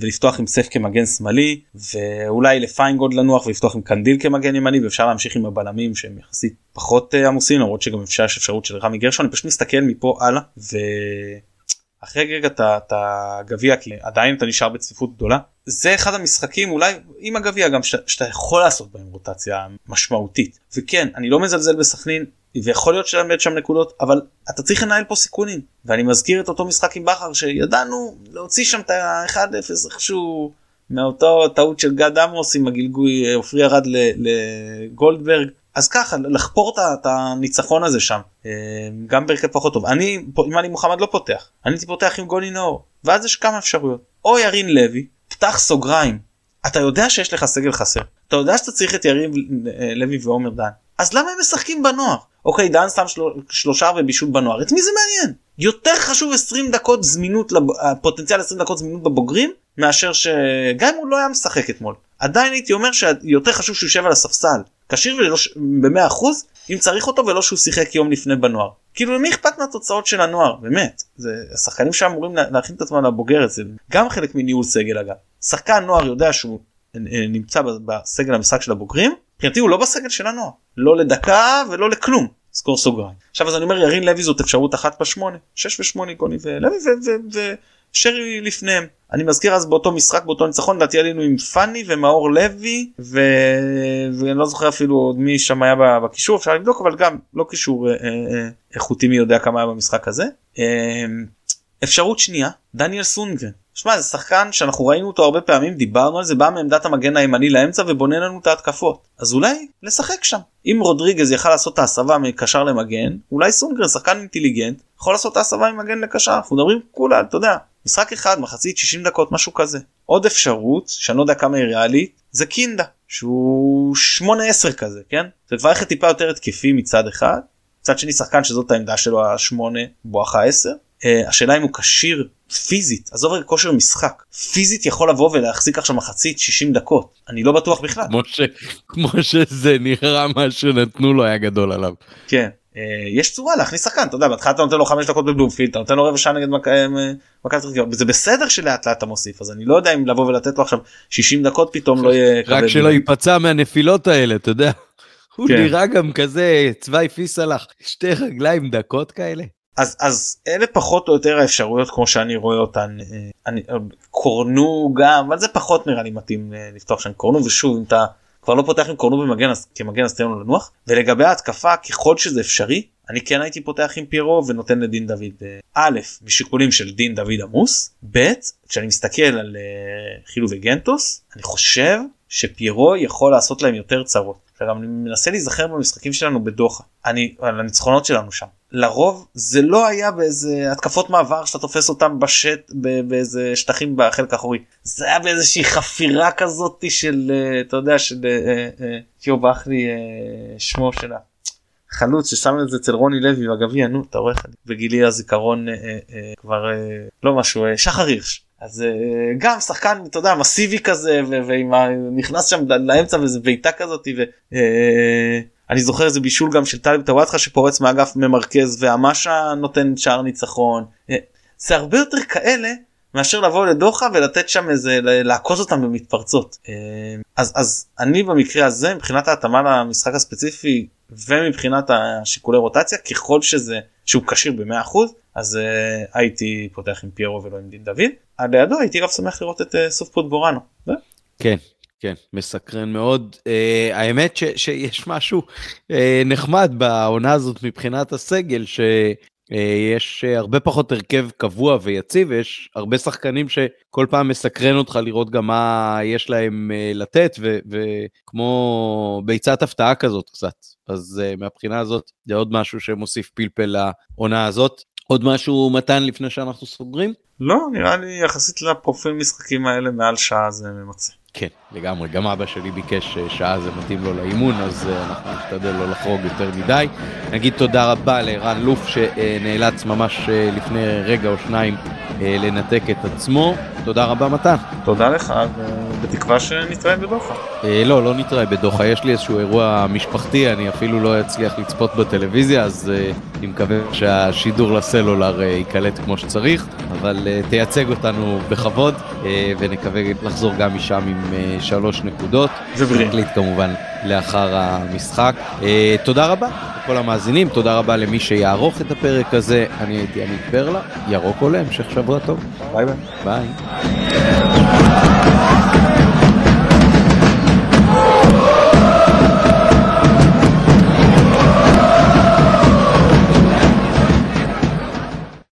ולפתוח עם סף כמגן שמאלי ואולי לפיינגולד לנוח ולפתוח עם קנדיל כמגן ימני ואפשר להמשיך עם הבלמים שהם יחסית פחות אה, עמוסים למרות שגם אפשר יש אפשרות של רמי גרשון. אני פשוט מסתכל מפה הלאה ואחרי רגע את הגביע כי עדיין אתה נשאר בצפיפות גדולה זה אחד המשחקים אולי עם הגביע גם שאתה יכול לעשות בהם רוטציה משמעותית. וכן אני לא מזלזל בסכנין ויכול להיות שלמד שם נקודות אבל אתה צריך לנהל פה סיכונים. ואני מזכיר את אותו משחק עם בכר שידענו להוציא שם את ה-1-0 איכשהו מאותו טעות של גד עמוס עם הגלגוי עופרי ירד לגולדברג. אז ככה לחפור את הניצחון הזה שם אה, גם בהרכב פחות טוב. אני אם אני מוחמד לא פותח אני הייתי פותח עם גולי נאור. ואז יש כמה אפשרויות. או ירין לוי פתח סוגריים אתה יודע שיש לך סגל חסר. אתה יודע שאתה צריך את יריב אה, לוי ועומר דן. אז למה הם משחקים בנוער? אוקיי דן שם של... שלושה ובישול בנוער. את מי זה מעניין? יותר חשוב 20 דקות זמינות פוטנציאל 20 דקות זמינות בבוגרים מאשר שגם אם הוא לא היה משחק אתמול. עדיין הייתי אומר שיותר חשוב שהוא יושב על הספסל. כשיר ב-100 אחוז אם צריך אותו ולא שהוא שיחק יום לפני בנוער כאילו למי אכפת מהתוצאות של הנוער? באמת. זה השחקנים שאמורים להכין את עצמם לבוגרת זה גם חלק מניהול סגל אגב. שחקן נוער יודע שהוא אה, נמצא בסגל המשחק של הבוגרים מבחינתי הוא לא בסגל של הנוער. לא לדקה ולא לכלום. סגור סוגריים. עכשיו אז אני אומר ירין לוי זאת אפשרות אחת בשמונה. שש ושמונה גוני ולוי ושרי לפניהם. אני מזכיר אז באותו משחק באותו ניצחון לדעתי עלינו עם פאני ומאור לוי ו... ואני לא זוכר אפילו מי שם היה בקישור אפשר לבדוק אבל גם לא קישור אה, אה, איכותי מי יודע כמה היה במשחק הזה. אה, אפשרות שנייה דניאל סונגרן. שמע זה שחקן שאנחנו ראינו אותו הרבה פעמים דיברנו על זה בא מעמדת המגן הימני לאמצע ובונה לנו את ההתקפות. אז אולי לשחק שם. אם רודריגז יכל לעשות את ההסבה מקשר למגן אולי סונגרן שחקן אינטליגנט יכול לעשות את ההסבה ממגן לקשר. אנחנו מדברים כולה אתה יודע משחק אחד מחצית 60 דקות משהו כזה. עוד אפשרות שאני לא יודע כמה היא ריאלית זה קינדה שהוא 8-10 כזה כן? זה כבר טיפה יותר התקפי מצד אחד. מצד שני שחקן שזאת העמדה שלו השמונה בואכה 10 uh, השאלה אם הוא כשיר פיזית. עזוב רגע כושר משחק. פיזית יכול לבוא ולהחזיק עכשיו מחצית 60 דקות. אני לא בטוח בכלל. כמו, ש, כמו שזה נראה מה שנתנו לו היה גדול עליו. כן יש צורה להכניס שחקן אתה יודע בהתחלה אתה נותן לו 5 דקות בבלומפילד אתה נותן לו רבע שעה נגד אה, מכבי תל אביב זה בסדר שלאט לאט אתה מוסיף אז אני לא יודע אם לבוא ולתת לו עכשיו 60 דקות פתאום לא יהיה רק שלא ייפצע מהנפילות האלה אתה יודע. הוא כן. נראה גם כזה צווי פיסלח שתי רגליים דקות כאלה. אז אז אלה פחות או יותר האפשרויות כמו שאני רואה אותן אה, אני אה, קורנו גם אבל זה פחות נראה לי מתאים אה, לפתוח שם קורנו ושוב אם אתה כבר לא פותח עם קורנו במגן כמגן אז תן לו לנוח ולגבי ההתקפה ככל שזה אפשרי אני כן הייתי פותח עם פירו ונותן לדין דוד א' משיקולים של דין דוד עמוס ב' כשאני מסתכל על חילו וגנטוס אני חושב שפירו יכול לעשות להם יותר צרות. וגם אני מנסה להיזכר במשחקים שלנו בדוחה אני על הניצחונות שלנו שם לרוב זה לא היה באיזה התקפות מעבר שאתה תופס אותם בשט באיזה שטחים בחלק האחורי זה היה באיזושהי חפירה כזאת של אה, אתה יודע של אה, אה, ברח לי שמו שלה חלוץ ששם את זה אצל רוני לוי בגביע נו אתה רואה בגילי הזיכרון כבר לא משהו שחר הירש אז גם שחקן אתה יודע מסיבי כזה ועם נכנס שם לאמצע וזה בעיטה כזאת. אני זוכר איזה בישול גם של טלב טוואטחה שפורץ מאגף ממרכז והמשה נותן שער ניצחון אה, זה הרבה יותר כאלה מאשר לבוא לדוחה ולתת שם איזה לעקוץ אותם במתפרצות אה, אז אז אני במקרה הזה מבחינת ההתאמה למשחק הספציפי ומבחינת השיקולי רוטציה ככל שזה שהוא כשיר ב-100% אז uh, הייתי פותח עם פיירו ולא עם דין דוד. על לידו הייתי גם שמח לראות את uh, סוף פוט בורנו. כן כן, מסקרן מאוד. Uh, האמת ש, שיש משהו uh, נחמד בעונה הזאת מבחינת הסגל, שיש uh, הרבה פחות הרכב קבוע ויציב, ויש הרבה שחקנים שכל פעם מסקרן אותך לראות גם מה יש להם uh, לתת, וכמו ביצת הפתעה כזאת קצת. אז uh, מהבחינה הזאת זה עוד משהו שמוסיף פלפל לעונה הזאת. עוד משהו מתן לפני שאנחנו סוגרים? לא, נראה לי יחסית לפרופיל משחקים האלה מעל שעה זה ממצה. כן, לגמרי. גם אבא שלי ביקש שעה זה מתאים לו לאימון, אז אנחנו נשתדל לא לחרוג יותר מדי. נגיד תודה רבה לערן לוף שנאלץ ממש לפני רגע או שניים לנתק את עצמו. תודה רבה מתן. תודה לך, ובתקווה שנתראה בדוחה. לא, לא נתראה בדוחה, יש לי איזשהו אירוע משפחתי, אני אפילו לא אצליח לצפות בטלוויזיה, אז אני מקווה שהשידור לסלולר ייקלט כמו שצריך, אבל תייצג אותנו בכבוד, ונקווה לחזור גם משם עם שלוש נקודות. ובריאים. נקליט כמובן לאחר המשחק. תודה רבה לכל המאזינים, תודה רבה למי שיערוך את הפרק הזה. אני הייתי עמית פרלה, ירוק עולה, המשך שבוע טוב. ביי ביי. ביי.